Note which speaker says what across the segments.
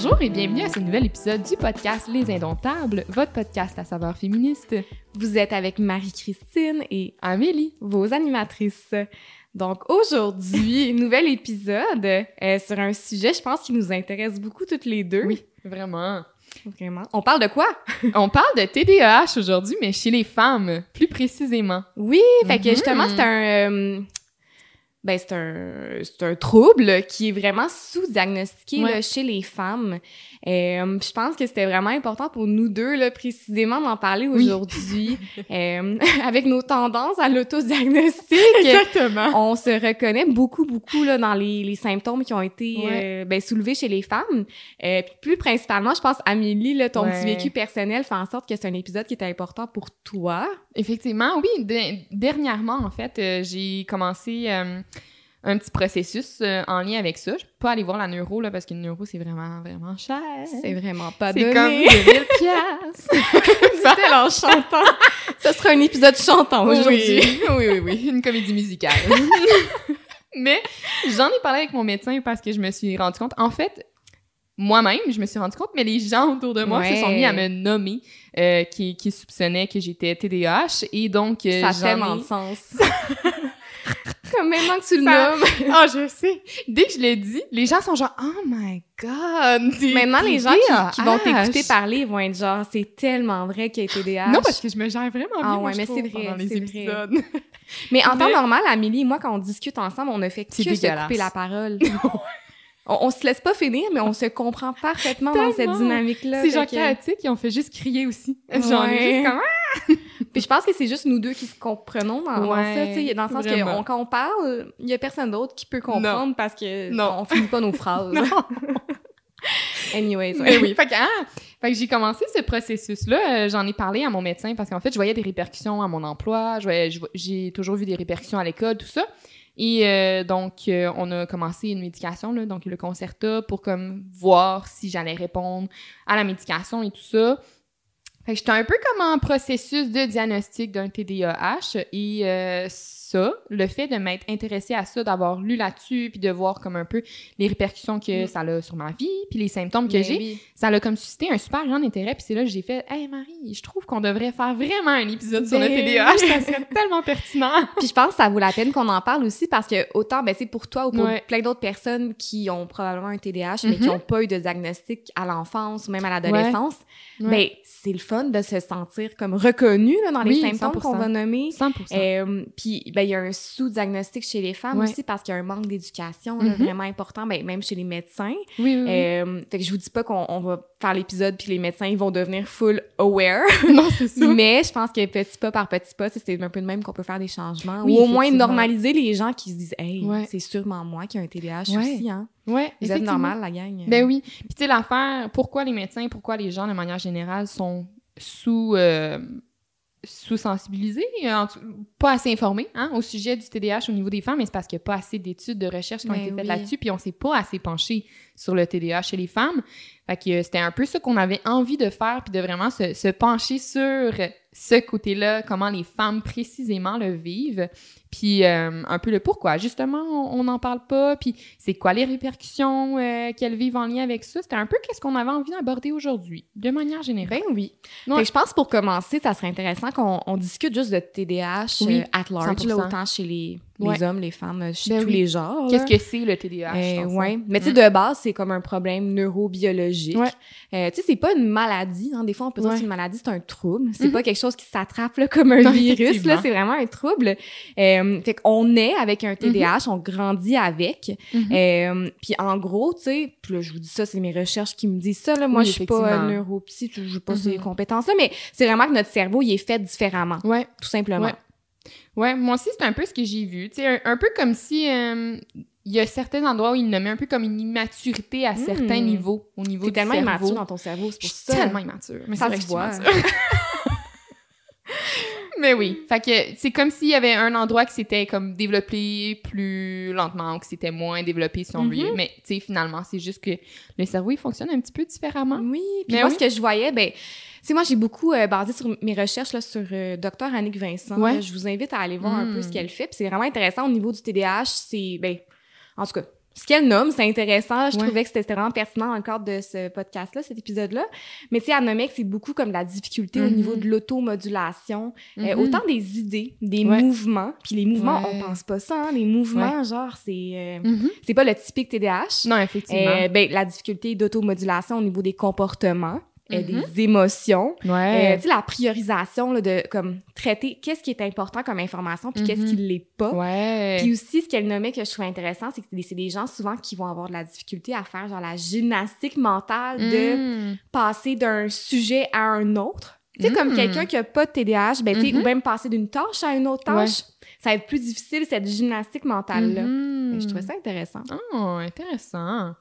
Speaker 1: Bonjour et bienvenue à ce nouvel épisode du podcast Les Indomptables, votre podcast à saveur féministe.
Speaker 2: Vous êtes avec Marie-Christine et
Speaker 1: Amélie,
Speaker 2: vos animatrices. Donc aujourd'hui, nouvel épisode euh, sur un sujet, je pense, qui nous intéresse beaucoup toutes les deux.
Speaker 1: Oui, vraiment.
Speaker 2: Vraiment. On parle de quoi?
Speaker 1: On parle de TDAH aujourd'hui, mais chez les femmes, plus précisément.
Speaker 2: Oui, fait que justement,
Speaker 1: Mhm.
Speaker 2: c'est un... euh, ben, c'est un, c'est un trouble qui est vraiment sous-diagnostiqué
Speaker 1: Ouais.
Speaker 2: chez les femmes. Euh, je pense que c'était vraiment important pour nous deux, là, précisément, d'en parler
Speaker 1: Oui.
Speaker 2: aujourd'hui. Euh, avec nos tendances à l'autodiagnostic,
Speaker 1: Exactement.
Speaker 2: on se reconnaît beaucoup, beaucoup là, dans les, les symptômes qui ont été
Speaker 1: Ouais.
Speaker 2: euh, ben, soulevés chez les femmes. Euh, plus principalement, je pense, Amélie, là, ton
Speaker 1: Ouais.
Speaker 2: petit vécu personnel fait en sorte que c'est un épisode qui est important pour toi.
Speaker 1: Effectivement, oui. De- dernièrement, en fait, euh, j'ai commencé euh, un petit processus euh, en lien avec ça. Je peux pas aller voir la neuro, là, parce que le neuro, c'est vraiment, vraiment cher.
Speaker 2: C'est vraiment pas
Speaker 1: C'est
Speaker 2: donné.
Speaker 1: comme 2000 piastres.
Speaker 2: En chantant. Ce sera un épisode chantant aujourd'hui.
Speaker 1: Oui, oui, oui, oui, une comédie musicale. Mais j'en ai parlé avec mon médecin parce que je me suis rendu compte, en fait, moi-même, je me suis rendu compte, mais les gens autour de moi se sont
Speaker 2: Ouais.
Speaker 1: mis à me nommer, euh, qui, qui soupçonnaient que j'étais TDAH, et donc euh,
Speaker 2: Ça a tellement
Speaker 1: ai-
Speaker 2: de sens. Comme maintenant que tu le
Speaker 1: Ça-
Speaker 2: nommes.
Speaker 1: Ah, je sais. Dès que je l'ai dit, les gens sont genre, oh my god.
Speaker 2: Maintenant, les gens qui, qui vont t'écouter parler vont être genre, c'est tellement vrai qu'il y a TDAH.
Speaker 1: Non, parce que je me gère vraiment bien,
Speaker 2: Ah ouais, mais c'est vrai,
Speaker 1: pendant les
Speaker 2: c'est vrai.
Speaker 1: épisodes.
Speaker 2: Mais en temps normal, Amélie et moi, quand on discute ensemble, on ne fait que se couper la parole. on, on se laisse pas finir, mais on se comprend parfaitement dans cette dynamique-là.
Speaker 1: C'est genre
Speaker 2: que-
Speaker 1: chaotique et on fait juste crier aussi. Genre,
Speaker 2: Ouais.
Speaker 1: juste comme, ah!
Speaker 2: Puis je pense que c'est juste nous deux qui se comprenons dans, ça, dans le sens que
Speaker 1: vraiment.
Speaker 2: on- quand on parle, il y a personne d'autre qui peut comprendre parce que
Speaker 1: Non.
Speaker 2: on finit pas nos phrases.
Speaker 1: Non.
Speaker 2: Anyways, ouais.
Speaker 1: Mais oui, fait que, ah, fait que j'ai commencé ce processus-là. euh, J'en ai parlé à mon médecin parce qu'en fait, je voyais des répercussions à mon emploi. J'ai toujours vu des répercussions à l'école, tout ça. Et euh, donc, euh, on a commencé une médication, là, donc le Concerta, pour comme voir si j'allais répondre à la médication et tout ça. Fait que j'étais un peu comme en processus de diagnostic d'un TDAH et euh, ça, le fait de m'être intéressée à ça, d'avoir lu là-dessus, puis de voir comme un peu les répercussions que
Speaker 2: Mm.
Speaker 1: ça a sur ma vie, puis les symptômes que
Speaker 2: Ben
Speaker 1: j'ai,
Speaker 2: oui.
Speaker 1: ça l'a comme suscité un super grand intérêt. Puis c'est là que j'ai fait, hey Marie, je trouve qu'on devrait faire vraiment un épisode sur le
Speaker 2: Ben
Speaker 1: TDAH, ça serait tellement pertinent.
Speaker 2: Puis je pense que ça vaut la peine qu'on en parle aussi parce que autant ben c'est pour toi ou pour
Speaker 1: Ouais.
Speaker 2: plein d'autres personnes qui ont probablement un TDAH mais qui n'ont pas eu de diagnostic à l'enfance ou même à l'adolescence,
Speaker 1: Ouais.
Speaker 2: ben c'est le fun de se sentir comme reconnu là, dans les symptômes
Speaker 1: 100%.
Speaker 2: qu'on va nommer.
Speaker 1: 100%.
Speaker 2: Euh, puis ben il y a un sous-diagnostic chez les femmes
Speaker 1: Ouais.
Speaker 2: aussi parce qu'il y a un manque d'éducation
Speaker 1: Mhm.
Speaker 2: vraiment important ben, même chez les médecins.
Speaker 1: oui, oui, oui.
Speaker 2: Euh, fait que je vous dis pas qu'on on va faire l'épisode puis les médecins ils vont devenir full aware,
Speaker 1: non, c'est ça.
Speaker 2: mais je pense que petit pas par petit pas, c'est un peu de même qu'on peut faire des changements
Speaker 1: Oui,
Speaker 2: ou au moins normaliser les gens qui se disent hey,
Speaker 1: Ouais.
Speaker 2: c'est sûrement moi qui ai un TDAH
Speaker 1: Ouais.
Speaker 2: aussi hein.
Speaker 1: Ouais,
Speaker 2: Vous êtes normal la gang.
Speaker 1: Ben oui. Puis tu sais, l'affaire, pourquoi les médecins, pourquoi les gens, de manière générale, sont sous... euh, sous-sensibilisés, pas assez informés hein, au sujet du TDAH au niveau des femmes, mais c'est parce qu'il n'y a pas assez d'études de recherche qui ont
Speaker 2: Ben
Speaker 1: été faites
Speaker 2: oui.
Speaker 1: là-dessus, puis on s'est pas assez penché sur le TDAH chez les femmes. Fait que euh, c'était un peu ça qu'on avait envie de faire, puis de vraiment se, se pencher sur ce côté-là, comment les femmes précisément le vivent, puis euh, un peu le pourquoi. Justement, on n'en parle pas, puis c'est quoi les répercussions euh, qu'elles vivent en lien avec ça? C'était un peu qu'est-ce qu'on avait envie d'aborder aujourd'hui, de manière générale.
Speaker 2: Ben oui. Que je pense pour commencer, ça serait intéressant qu'on on discute juste de TDAH
Speaker 1: Oui,
Speaker 2: euh, at large, là,
Speaker 1: 100%.
Speaker 2: autant chez les, les hommes, les femmes, euh, chez
Speaker 1: Ben
Speaker 2: tous
Speaker 1: oui.
Speaker 2: les genres.
Speaker 1: Qu'est-ce que c'est le TDAH?
Speaker 2: Euh,
Speaker 1: le fond?
Speaker 2: ouais. Mais tu sais,
Speaker 1: Mm.
Speaker 2: de base, c'est comme un problème neurobiologique.
Speaker 1: Ouais.
Speaker 2: Euh, tu sais, c'est pas une maladie. Hein. Des fois, on peut dire que c'est une maladie, c'est un trouble. C'est
Speaker 1: Mhm.
Speaker 2: pas quelque chose qui s'attrape là, comme un
Speaker 1: Non,
Speaker 2: virus. Là, c'est vraiment un trouble. Euh, fait qu'on est avec un TDAH, on grandit avec.
Speaker 1: Mhm.
Speaker 2: Euh, puis en gros, tu sais, je vous dis ça, c'est mes recherches qui me disent ça. Là. Moi,
Speaker 1: Oui,
Speaker 2: je suis pas euh, neuropsy, je n'ai pas ces
Speaker 1: Mhm.
Speaker 2: compétences-là, mais c'est vraiment que notre cerveau, il est fait différemment,
Speaker 1: Ouais.
Speaker 2: tout simplement.
Speaker 1: Ouais. Moi aussi, c'est un peu ce que j'ai vu. Tu un, un peu comme si euh, il y a certains endroits où il nommaient un peu comme une immaturité à
Speaker 2: Mm.
Speaker 1: certains niveaux, au niveau du
Speaker 2: tellement
Speaker 1: cerveau.
Speaker 2: immature dans ton cerveau, c'est
Speaker 1: Je
Speaker 2: pour
Speaker 1: suis
Speaker 2: ça.
Speaker 1: tellement immature. Mais
Speaker 2: Ça se
Speaker 1: que je
Speaker 2: voit.
Speaker 1: Mais oui, fait que c'est comme s'il y avait un endroit qui s'était comme développé plus lentement ou qui s'était moins développé si on veut. Mais tu sais, finalement, c'est juste que le cerveau, il fonctionne un petit peu différemment.
Speaker 2: Oui, puis
Speaker 1: Mais
Speaker 2: moi,
Speaker 1: oui.
Speaker 2: ce que je voyais, ben, moi, j'ai beaucoup euh, basé sur mes recherches là, sur euh, Dr. Annick Vincent.
Speaker 1: Ouais.
Speaker 2: Là, je vous invite à aller voir un peu ce qu'elle fait. Puis c'est vraiment intéressant au niveau du TDAH. C'est, ben, en tout cas, ce qu'elle nomme, c'est intéressant. Je
Speaker 1: Ouais.
Speaker 2: trouvais que c'était vraiment pertinent dans le cadre de ce podcast-là, cet épisode-là. Mais tu sais, elle nommait que c'est beaucoup comme la difficulté au niveau de l'automodulation. Euh,
Speaker 1: Mhm.
Speaker 2: autant des idées, des
Speaker 1: Ouais.
Speaker 2: mouvements. Puis les mouvements,
Speaker 1: Ouais.
Speaker 2: on pense pas ça, hein. Les mouvements, genre, c'est... euh, c'est pas le typique TDAH.
Speaker 1: Non, effectivement.
Speaker 2: Euh, ben, la difficulté d'automodulation au niveau des comportements, euh, des émotions. Euh,
Speaker 1: ouais.
Speaker 2: tu sais, la priorisation là, de comme traiter qu'est-ce qui est important comme information puis qu'est-ce qui l'est pas.
Speaker 1: ouais.
Speaker 2: Puis aussi, ce qu'elle nommait que je trouvais intéressant, c'est que c'est des- gens souvent qui vont avoir de la difficulté à faire genre la gymnastique mentale de
Speaker 1: Mm.
Speaker 2: passer d'un sujet à un autre. Tu sais, comme
Speaker 1: Mm.
Speaker 2: quelqu'un qui a pas de TDAH, ben, tu sais,
Speaker 1: Mhm.
Speaker 2: ou même passer d'une tâche à une autre tâche, ça va être plus difficile, cette gymnastique mentale-là.
Speaker 1: Mhm.
Speaker 2: Ben, Je trouvais ça intéressant.
Speaker 1: Oh, intéressant.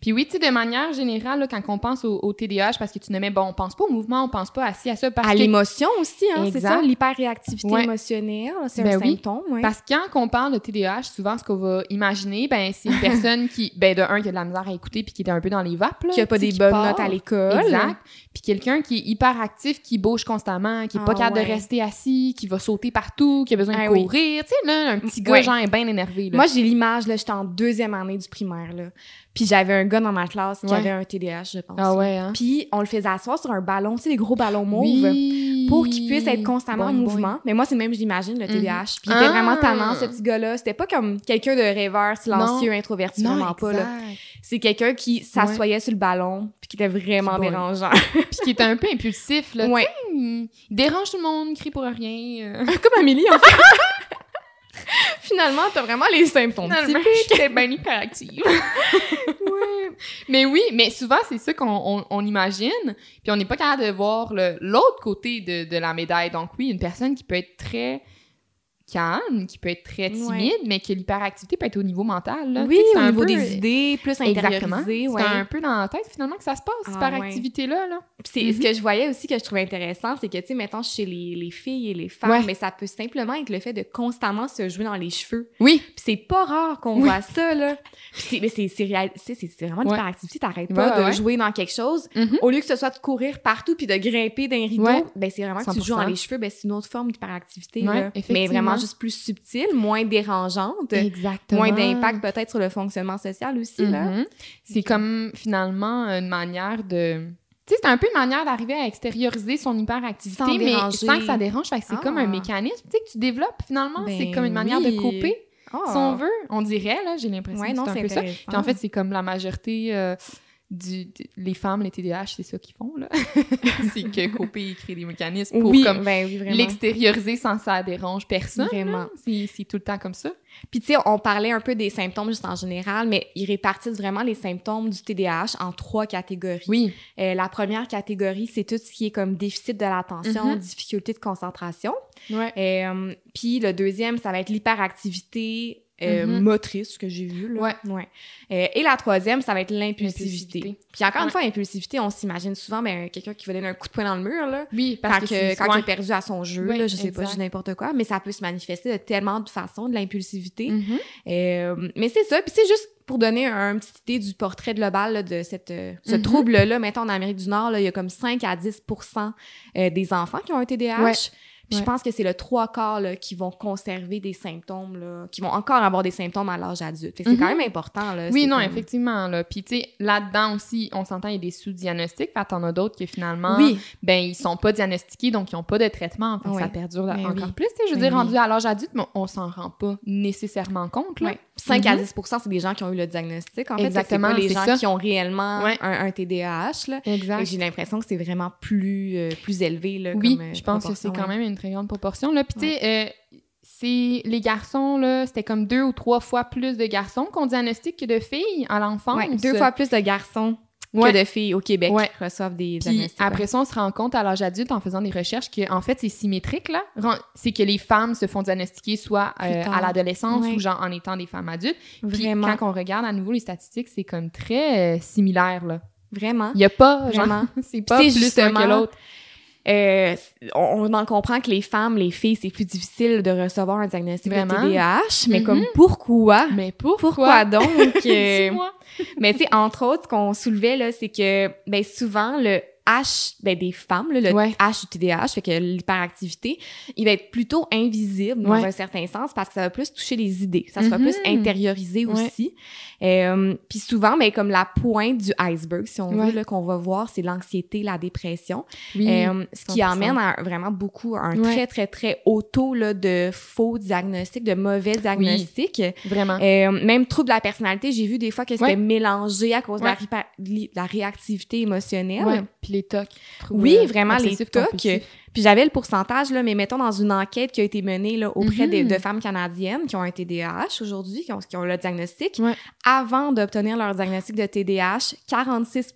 Speaker 1: Puis oui, tu sais, de manière générale, là, quand on pense au, au TDAH, parce que tu nommais, bon, on pense pas au mouvement, on pense pas assis à ça, parce
Speaker 2: à
Speaker 1: que
Speaker 2: l'émotion aussi, hein, c'est ça, l'hyperréactivité
Speaker 1: Ouais.
Speaker 2: émotionnelle, c'est
Speaker 1: Ben
Speaker 2: un
Speaker 1: oui.
Speaker 2: symptôme. Ouais.
Speaker 1: Parce que quand on parle de TDAH, souvent, ce qu'on va imaginer, ben, c'est une personne qui, ben, de un, qui a de la misère à écouter puis qui était un peu dans les vapes, là.
Speaker 2: qui a pas des bonnes
Speaker 1: part.
Speaker 2: notes à l'école.
Speaker 1: Exact. Puis quelqu'un qui est hyper actif, qui bouge constamment, qui est
Speaker 2: Ah
Speaker 1: pas capable
Speaker 2: ouais.
Speaker 1: de rester assis, qui va sauter partout, qui a besoin de
Speaker 2: Ah oui.
Speaker 1: courir. Tu sais, là, un petit gars, genre, bien énervé, là.
Speaker 2: Moi, j'ai l'image, là, j'étais en deuxième année du primaire, là. Puis j'avais un gars dans ma classe qui
Speaker 1: Ouais.
Speaker 2: avait un TDAH, je pense.
Speaker 1: ah ouais, hein?
Speaker 2: Puis on le faisait asseoir sur un ballon, tu sais, les gros ballons mauves.
Speaker 1: Oui.
Speaker 2: Pour qu'il puisse être constamment en mouvement. Mais moi, c'est le même, je l'imagine, le
Speaker 1: Mhm.
Speaker 2: TDAH. Puis il était
Speaker 1: Ah!
Speaker 2: vraiment tannant, ce petit gars-là. C'était pas comme quelqu'un de rêveur, silencieux, introverti,
Speaker 1: Non,
Speaker 2: vraiment pas, là. C'est quelqu'un qui s'assoyait sur le ballon, puis qui était vraiment dérangeant.
Speaker 1: Puis qui était un peu impulsif, là.
Speaker 2: Ouais.
Speaker 1: Il dérange tout le monde, crie pour rien. euh.
Speaker 2: comme Amélie, en fait. Finalement, t'as vraiment les symptômes typiques.
Speaker 1: j'étais bien hyperactive. Mais oui, mais souvent, c'est ça qu'on on, on imagine, puis on n'est pas capable de voir l'autre côté de, de la médaille. Donc oui, une personne qui peut être très calme, qui peut être très timide,
Speaker 2: Ouais.
Speaker 1: mais que l'hyperactivité peut être au niveau mental. Là.
Speaker 2: Oui,
Speaker 1: c'est
Speaker 2: au niveau
Speaker 1: peu-
Speaker 2: des idées, plus intériorisées,
Speaker 1: C'est
Speaker 2: ouais.
Speaker 1: un peu dans la tête, finalement, que ça se passe, cette
Speaker 2: Ah,
Speaker 1: hyperactivité-là. Là.
Speaker 2: Puis c'est
Speaker 1: Mhm.
Speaker 2: ce que je voyais aussi que je trouvais intéressant, c'est que, tu sais, mettons, chez les, les filles et les femmes, mais ça peut simplement être le fait de constamment se jouer dans les cheveux.
Speaker 1: Oui.
Speaker 2: Puis c'est pas rare qu'on
Speaker 1: Oui.
Speaker 2: voit ça, là. Puis c'est, mais c'est, c'est, c'est, c'est- c'est vraiment l'hyperactivité, t'arrêtes pas de jouer dans quelque chose.
Speaker 1: Mhm.
Speaker 2: Au lieu que ce soit de courir partout puis de grimper d'un rideau, ben c'est vraiment que tu joues
Speaker 1: 100%.
Speaker 2: dans les cheveux, ben c'est une autre forme d'hyperactivité. Mais vraiment juste plus subtile, moins dérangeante,
Speaker 1: Exactement.
Speaker 2: moins d'impact peut-être sur le fonctionnement social aussi, là.
Speaker 1: Mhm. C'est comme finalement une manière de. Tu sais, c'est un peu une manière d'arriver à extérioriser son hyperactivité,
Speaker 2: Sans
Speaker 1: mais sans que ça dérange. Fait que c'est
Speaker 2: Ah.
Speaker 1: comme un mécanisme, tu sais, que tu développes finalement.
Speaker 2: Ben
Speaker 1: c'est comme une manière
Speaker 2: oui.
Speaker 1: de couper,
Speaker 2: Ah.
Speaker 1: si on veut. On dirait, là, j'ai l'impression
Speaker 2: Ouais,
Speaker 1: que c'est un peu ça. Puis en fait, c'est comme la majorité euh, du, les femmes, les TDAH, c'est ça qu'ils font, là. c'est que couper et créer des mécanismes pour
Speaker 2: oui,
Speaker 1: comme
Speaker 2: ben oui,
Speaker 1: l'extérioriser sans que ça dérange personne.
Speaker 2: Vraiment.
Speaker 1: C'est tout le temps comme ça.
Speaker 2: Puis tu sais, on parlait un peu des symptômes juste en général, mais ils répartissent vraiment les symptômes du TDAH en trois catégories.
Speaker 1: Oui.
Speaker 2: Euh, la première catégorie, c'est tout ce qui est comme déficit de l'attention,
Speaker 1: Mhm.
Speaker 2: difficulté de concentration.
Speaker 1: Ouais.
Speaker 2: Euh, puis le deuxième, ça va être l'hyperactivité euh,
Speaker 1: Mhm.
Speaker 2: motrice, ce que j'ai vu. Là.
Speaker 1: Ouais.
Speaker 2: Euh, et la troisième, ça va être l'impulsivité. Puis encore une
Speaker 1: Ouais.
Speaker 2: fois, l'impulsivité, on s'imagine souvent ben, quelqu'un qui va donner un coup de poing dans le mur, là.
Speaker 1: Oui, parce
Speaker 2: Quand,
Speaker 1: que,
Speaker 2: quand
Speaker 1: ouais.
Speaker 2: il est perdu à son jeu, là, je sais pas, je dis n'importe quoi, mais ça peut se manifester de tellement de façons, de l'impulsivité.
Speaker 1: Mhm.
Speaker 2: Euh, mais c'est ça. Puis c'est juste pour donner un, une petite idée du portrait global là, de cette, euh, ce
Speaker 1: Mhm.
Speaker 2: trouble-là. Mettons, en Amérique du Nord, là, il y a comme 5 à 10 euh, des enfants qui ont un TDAH.
Speaker 1: Ouais.
Speaker 2: Je pense que c'est le trois quarts là, qui vont conserver des symptômes, là, qui vont encore avoir des symptômes à l'âge adulte. Fait que c'est
Speaker 1: Mhm.
Speaker 2: quand même important. Là,
Speaker 1: Oui, non,
Speaker 2: comme-
Speaker 1: effectivement. Là. Puis, tu sais, là-dedans aussi, on s'entend, il y a des sous-diagnostics. Fait t'en as d'autres que finalement,
Speaker 2: Oui,
Speaker 1: ben, ils sont pas diagnostiqués, donc ils ont pas de traitement. Fait que
Speaker 2: Oui.
Speaker 1: ça perdure
Speaker 2: Ben
Speaker 1: encore
Speaker 2: oui.
Speaker 1: plus. Je veux
Speaker 2: Ben
Speaker 1: dire, rendu à l'âge adulte, mais on s'en rend pas nécessairement compte. Là.
Speaker 2: ouais. 5 à
Speaker 1: Mhm.
Speaker 2: 10 c'est des gens qui ont eu le diagnostic. En fait,
Speaker 1: Exactement,
Speaker 2: c'est pas les gens
Speaker 1: ça.
Speaker 2: qui ont réellement
Speaker 1: Ouais.
Speaker 2: un, un TDAH. Là. Et
Speaker 1: Exact.
Speaker 2: j'ai l'impression que c'est vraiment plus, euh, plus élevé. Là,
Speaker 1: Oui,
Speaker 2: comme, euh,
Speaker 1: je pense que c'est quand même une très grande proportion. Là. Puis, tu sais, euh, c'est les garçons, là, c'était comme deux ou trois fois plus de garçons qu'on diagnostique que de filles à l'enfance.
Speaker 2: Ouais, deux fois plus de garçons
Speaker 1: Ouais.
Speaker 2: que de filles au Québec
Speaker 1: Ouais.
Speaker 2: reçoivent des
Speaker 1: Puis
Speaker 2: diagnostics.
Speaker 1: après ça, on se rend compte à l'âge adulte en faisant des recherches que en fait c'est symétrique là. C'est que les femmes se font diagnostiquer soit euh, à l'adolescence ou genre en étant des femmes adultes. Puis
Speaker 2: Vraiment,
Speaker 1: quand on regarde à nouveau les statistiques, c'est comme très euh, similaire là.
Speaker 2: vraiment.
Speaker 1: Il y a pas genre
Speaker 2: Vraiment.
Speaker 1: c'est pas plus
Speaker 2: justement-
Speaker 1: que l'autre.
Speaker 2: Euh, on, on en comprend que les femmes, les filles, c'est plus difficile de recevoir un diagnostic
Speaker 1: Vraiment?
Speaker 2: de TDAH, mais
Speaker 1: Mhm.
Speaker 2: comme pourquoi?
Speaker 1: Mais pourquoi,
Speaker 2: Pourquoi donc? euh, mais tu sais, entre autres, ce qu'on soulevait, là, c'est que ben, souvent, le, H, ben, des femmes, là, le
Speaker 1: Ouais.
Speaker 2: H du TDAH, fait que l'hyperactivité, il va être plutôt invisible dans un certain sens parce que ça va plus toucher les idées. Ça sera plus
Speaker 1: Mhm.
Speaker 2: intériorisé
Speaker 1: Ouais.
Speaker 2: aussi. Euh, Puis souvent, ben, comme la pointe du iceberg, si on
Speaker 1: Ouais.
Speaker 2: veut, qu'on va voir, c'est l'anxiété, la dépression.
Speaker 1: Oui.
Speaker 2: Euh, ce qui
Speaker 1: 100%.
Speaker 2: amène à vraiment beaucoup un
Speaker 1: Ouais.
Speaker 2: très, très, très haut taux là, de faux diagnostics, de mauvais diagnostics.
Speaker 1: Vraiment.
Speaker 2: Euh, même trouble de la personnalité, j'ai vu des fois que c'était
Speaker 1: Ouais.
Speaker 2: mélangé à cause de la, la réactivité émotionnelle.
Speaker 1: Ouais. Puis les tocs.
Speaker 2: Oui, vraiment, les tocs. Puis j'avais le pourcentage, là, mais mettons dans une enquête qui a été menée là, auprès
Speaker 1: Mhm.
Speaker 2: de femmes canadiennes qui ont un TDAH aujourd'hui, qui ont, qui ont le diagnostic.
Speaker 1: Ouais.
Speaker 2: Avant d'obtenir leur diagnostic de TDAH, 46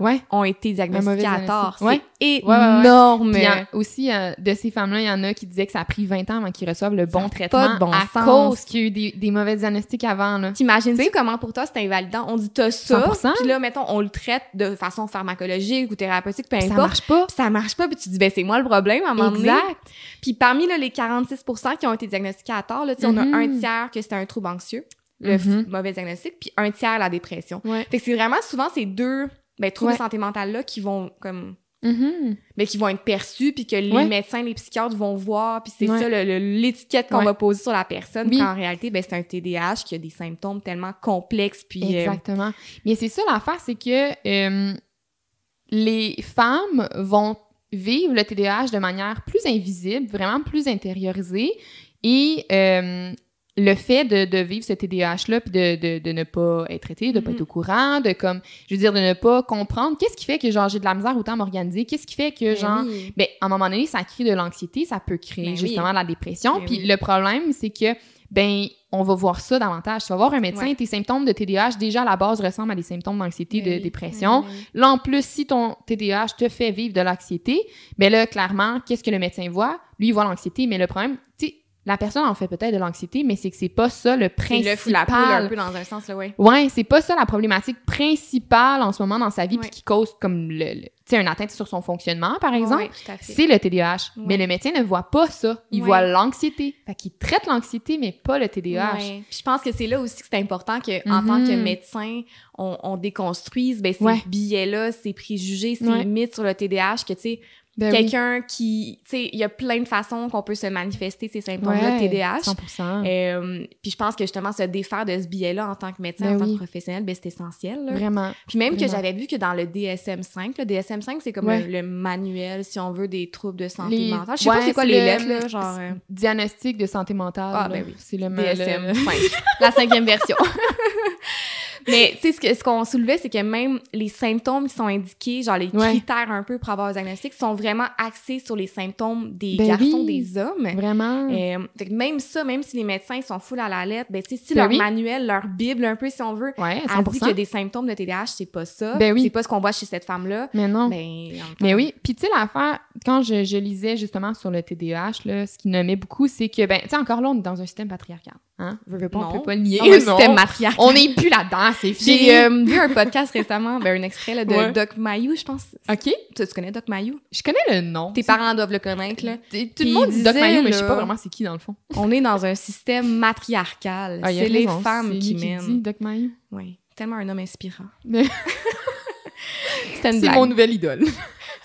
Speaker 1: Ouais.
Speaker 2: ont été diagnostiqués à tort.
Speaker 1: Ouais.
Speaker 2: C'est énorme.
Speaker 1: Puis a aussi, euh, de ces femmes-là, il y en a qui disaient que ça a pris 20 ans avant qu'ils reçoivent le bon traitement
Speaker 2: pas de bon
Speaker 1: à
Speaker 2: sens.
Speaker 1: cause qu'il y a eu des, des mauvais diagnostics avant.
Speaker 2: T'imagines-tu comment pour toi c'est invalidant? On dit t'as ça,
Speaker 1: 100%.
Speaker 2: puis là, mettons, on le traite de façon pharmacologique ou thérapeutique, peu
Speaker 1: Puis ça
Speaker 2: importe.
Speaker 1: marche pas.
Speaker 2: Ça marche pas, puis tu dis, ben c'est moi le problème à un moment donné. Puis parmi là, les 46% qui ont été diagnostiqués à tort, là, on a
Speaker 1: Mhm.
Speaker 2: un tiers que c'était un trouble anxieux, le
Speaker 1: Mhm.
Speaker 2: mauvais diagnostic, puis un tiers la dépression.
Speaker 1: Ouais.
Speaker 2: Fait que c'est vraiment souvent ces deux ben, troubles
Speaker 1: Ouais.
Speaker 2: de santé mentale là qui vont comme
Speaker 1: Mhm.
Speaker 2: ben, qui vont être perçus puis que les
Speaker 1: Ouais.
Speaker 2: médecins, les psychiatres vont voir puis c'est
Speaker 1: Ouais.
Speaker 2: ça l'étiquette qu'on
Speaker 1: Ouais.
Speaker 2: va poser sur la personne
Speaker 1: Oui.
Speaker 2: quand en réalité ben c'est un TDAH qui a des symptômes tellement complexes puis euh,
Speaker 1: Exactement. Mais c'est ça l'affaire, c'est que euh, les femmes vont vivre le TDAH de manière plus invisible, vraiment plus intériorisée. Et euh, le fait de, de vivre ce TDAH-là, puis de, de, de ne pas être traité, de ne pas
Speaker 2: Mhm.
Speaker 1: être au courant, de comme, je veux dire, de ne pas comprendre qu'est-ce qui fait que genre j'ai de la misère autant m'organiser, qu'est-ce qui fait que
Speaker 2: ben
Speaker 1: genre
Speaker 2: oui.
Speaker 1: ben, à un moment donné, ça crée de l'anxiété, ça peut créer
Speaker 2: Ben oui.
Speaker 1: justement de la dépression.
Speaker 2: Ben
Speaker 1: Puis
Speaker 2: oui.
Speaker 1: le problème, c'est que, ben, on va voir ça davantage. Tu vas voir un médecin,
Speaker 2: Ouais.
Speaker 1: tes symptômes de TDAH, déjà à la base, ressemblent à des symptômes d'anxiété,
Speaker 2: Ben
Speaker 1: de
Speaker 2: oui.
Speaker 1: dépression.
Speaker 2: Ben oui.
Speaker 1: Là, en plus, si ton TDAH te fait vivre de l'anxiété, ben là, clairement, qu'est-ce que le médecin voit? Lui, il voit l'anxiété, mais le problème, tu sais, la personne en fait peut-être de l'anxiété, mais c'est que c'est pas ça le principal.
Speaker 2: le la poule un peu dans un sens là ouais.
Speaker 1: Ouais, c'est pas ça la problématique principale en ce moment dans sa vie, puis qui cause comme le, le- tu sais, une atteinte sur son fonctionnement, par exemple
Speaker 2: Ouais, tout à fait.
Speaker 1: c'est le TDAH.
Speaker 2: Ouais.
Speaker 1: Mais le médecin ne voit pas ça. Il
Speaker 2: Ouais.
Speaker 1: voit l'anxiété. Fait qu'il traite l'anxiété, mais pas le TDAH.
Speaker 2: Puis je pense que c'est là aussi que c'est important que en tant que
Speaker 1: Mhm.
Speaker 2: médecin, on, on déconstruise ben, ces billets-là, ces préjugés, ces mythes sur le TDAH que tu sais
Speaker 1: Ben oui.
Speaker 2: quelqu'un qui tu sais il y a plein de façons qu'on peut se manifester ces symptômes-là de
Speaker 1: Ouais,
Speaker 2: TDAH.
Speaker 1: 100%.
Speaker 2: Euh, puis je pense que justement se défaire de ce billet-là en tant que médecin,
Speaker 1: Ben
Speaker 2: en tant que professionnel, ben c'est essentiel. là.
Speaker 1: Vraiment.
Speaker 2: Puis même que j'avais vu que dans le DSM-5, le DSM-5 c'est comme
Speaker 1: Ouais.
Speaker 2: le, le manuel si on veut des troubles de santé
Speaker 1: Les-
Speaker 2: mentale. Je sais pas c'est quoi les
Speaker 1: le-
Speaker 2: lettres là, genre euh,
Speaker 1: Diagnostic de santé mentale.
Speaker 2: Ah, ben oui.
Speaker 1: C'est le,
Speaker 2: DSM
Speaker 1: le-
Speaker 2: 5, la cinquième version. Mais tu sais, ce que- ce qu'on soulevait, c'est que même les symptômes qui sont indiqués, genre les
Speaker 1: Ouais.
Speaker 2: critères un peu pour avoir un diagnostic, sont vraiment axés sur les symptômes des
Speaker 1: Ben
Speaker 2: garçons,
Speaker 1: oui.
Speaker 2: des hommes.
Speaker 1: Vraiment.
Speaker 2: Euh, fait que même ça, même si les médecins sont full à la lettre, ben tu sais, si
Speaker 1: Ben
Speaker 2: leur
Speaker 1: oui.
Speaker 2: manuel, leur bible un peu, si on veut,
Speaker 1: ouais,
Speaker 2: dit
Speaker 1: 100%.
Speaker 2: qu'il y a des symptômes de TDAH, c'est pas ça.
Speaker 1: Ben oui.
Speaker 2: C'est pas ce qu'on voit chez cette femme-là.
Speaker 1: Mais non.
Speaker 2: Ben,
Speaker 1: Mais oui, puis tu sais, l'affaire, quand je, je lisais justement sur le TDAH, là, ce qui nommait beaucoup, c'est que, ben, tu sais, encore là, on est dans un système patriarcal. Hein? Veux, veux pas, on
Speaker 2: Non.
Speaker 1: peut pas le nier.
Speaker 2: C'était matriarcal.
Speaker 1: On n'est plus là-dedans, c'est fini.
Speaker 2: J'ai euh, vu un podcast récemment, ben, un extrait là, de
Speaker 1: Ouais.
Speaker 2: Doc Mayou, je pense.
Speaker 1: OK?
Speaker 2: Tu, tu connais Doc Mayou?
Speaker 1: Je connais le nom.
Speaker 2: Tes parents doivent le connaître, là.
Speaker 1: Tout
Speaker 2: Puis
Speaker 1: le monde dit Doc
Speaker 2: disait,
Speaker 1: Mayo, mais je sais pas vraiment c'est qui dans le fond.
Speaker 2: On est dans un système matriarcal.
Speaker 1: Ah,
Speaker 2: c'est les
Speaker 1: raison,
Speaker 2: femmes
Speaker 1: c'est
Speaker 2: qui
Speaker 1: lui
Speaker 2: mènent.
Speaker 1: dit Doc Mayo.
Speaker 2: Oui, tellement un homme inspirant.
Speaker 1: C'est mon nouvelle idole.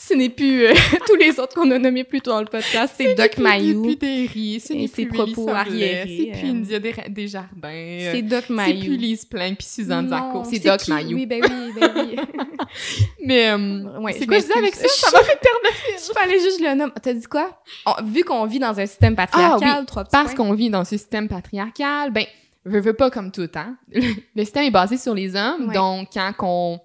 Speaker 2: Ce n'est plus euh, tous les autres qu'on a nommés plus tôt dans le podcast, c'est Doc Mayou.
Speaker 1: C'est plus Derry, ce
Speaker 2: Et
Speaker 1: n'est
Speaker 2: ses
Speaker 1: plus
Speaker 2: propos arriérés,
Speaker 1: c'est plus
Speaker 2: euh.
Speaker 1: India Des- Desjardins. euh,
Speaker 2: C'est Doc
Speaker 1: C'est
Speaker 2: Mayou.
Speaker 1: plus Lise Plain puis Suzanne Zarco.
Speaker 2: Non,
Speaker 1: C'est Doc? Mayou.
Speaker 2: Oui, ben oui, ben oui.
Speaker 1: Mais euh,
Speaker 2: Ouais,
Speaker 1: c'est quoi je disais avec ça? Ça m'a fait perdre
Speaker 2: Je fallait juste le nom. T'as dit quoi? On- vu qu'on vit dans un système patriarcal,
Speaker 1: Ah oui,
Speaker 2: trois petits
Speaker 1: Parce qu'on vit dans ce système patriarcal, ben, veux, veux pas comme tout, hein. Le système est basé sur les hommes,
Speaker 2: Ouais.
Speaker 1: donc quand on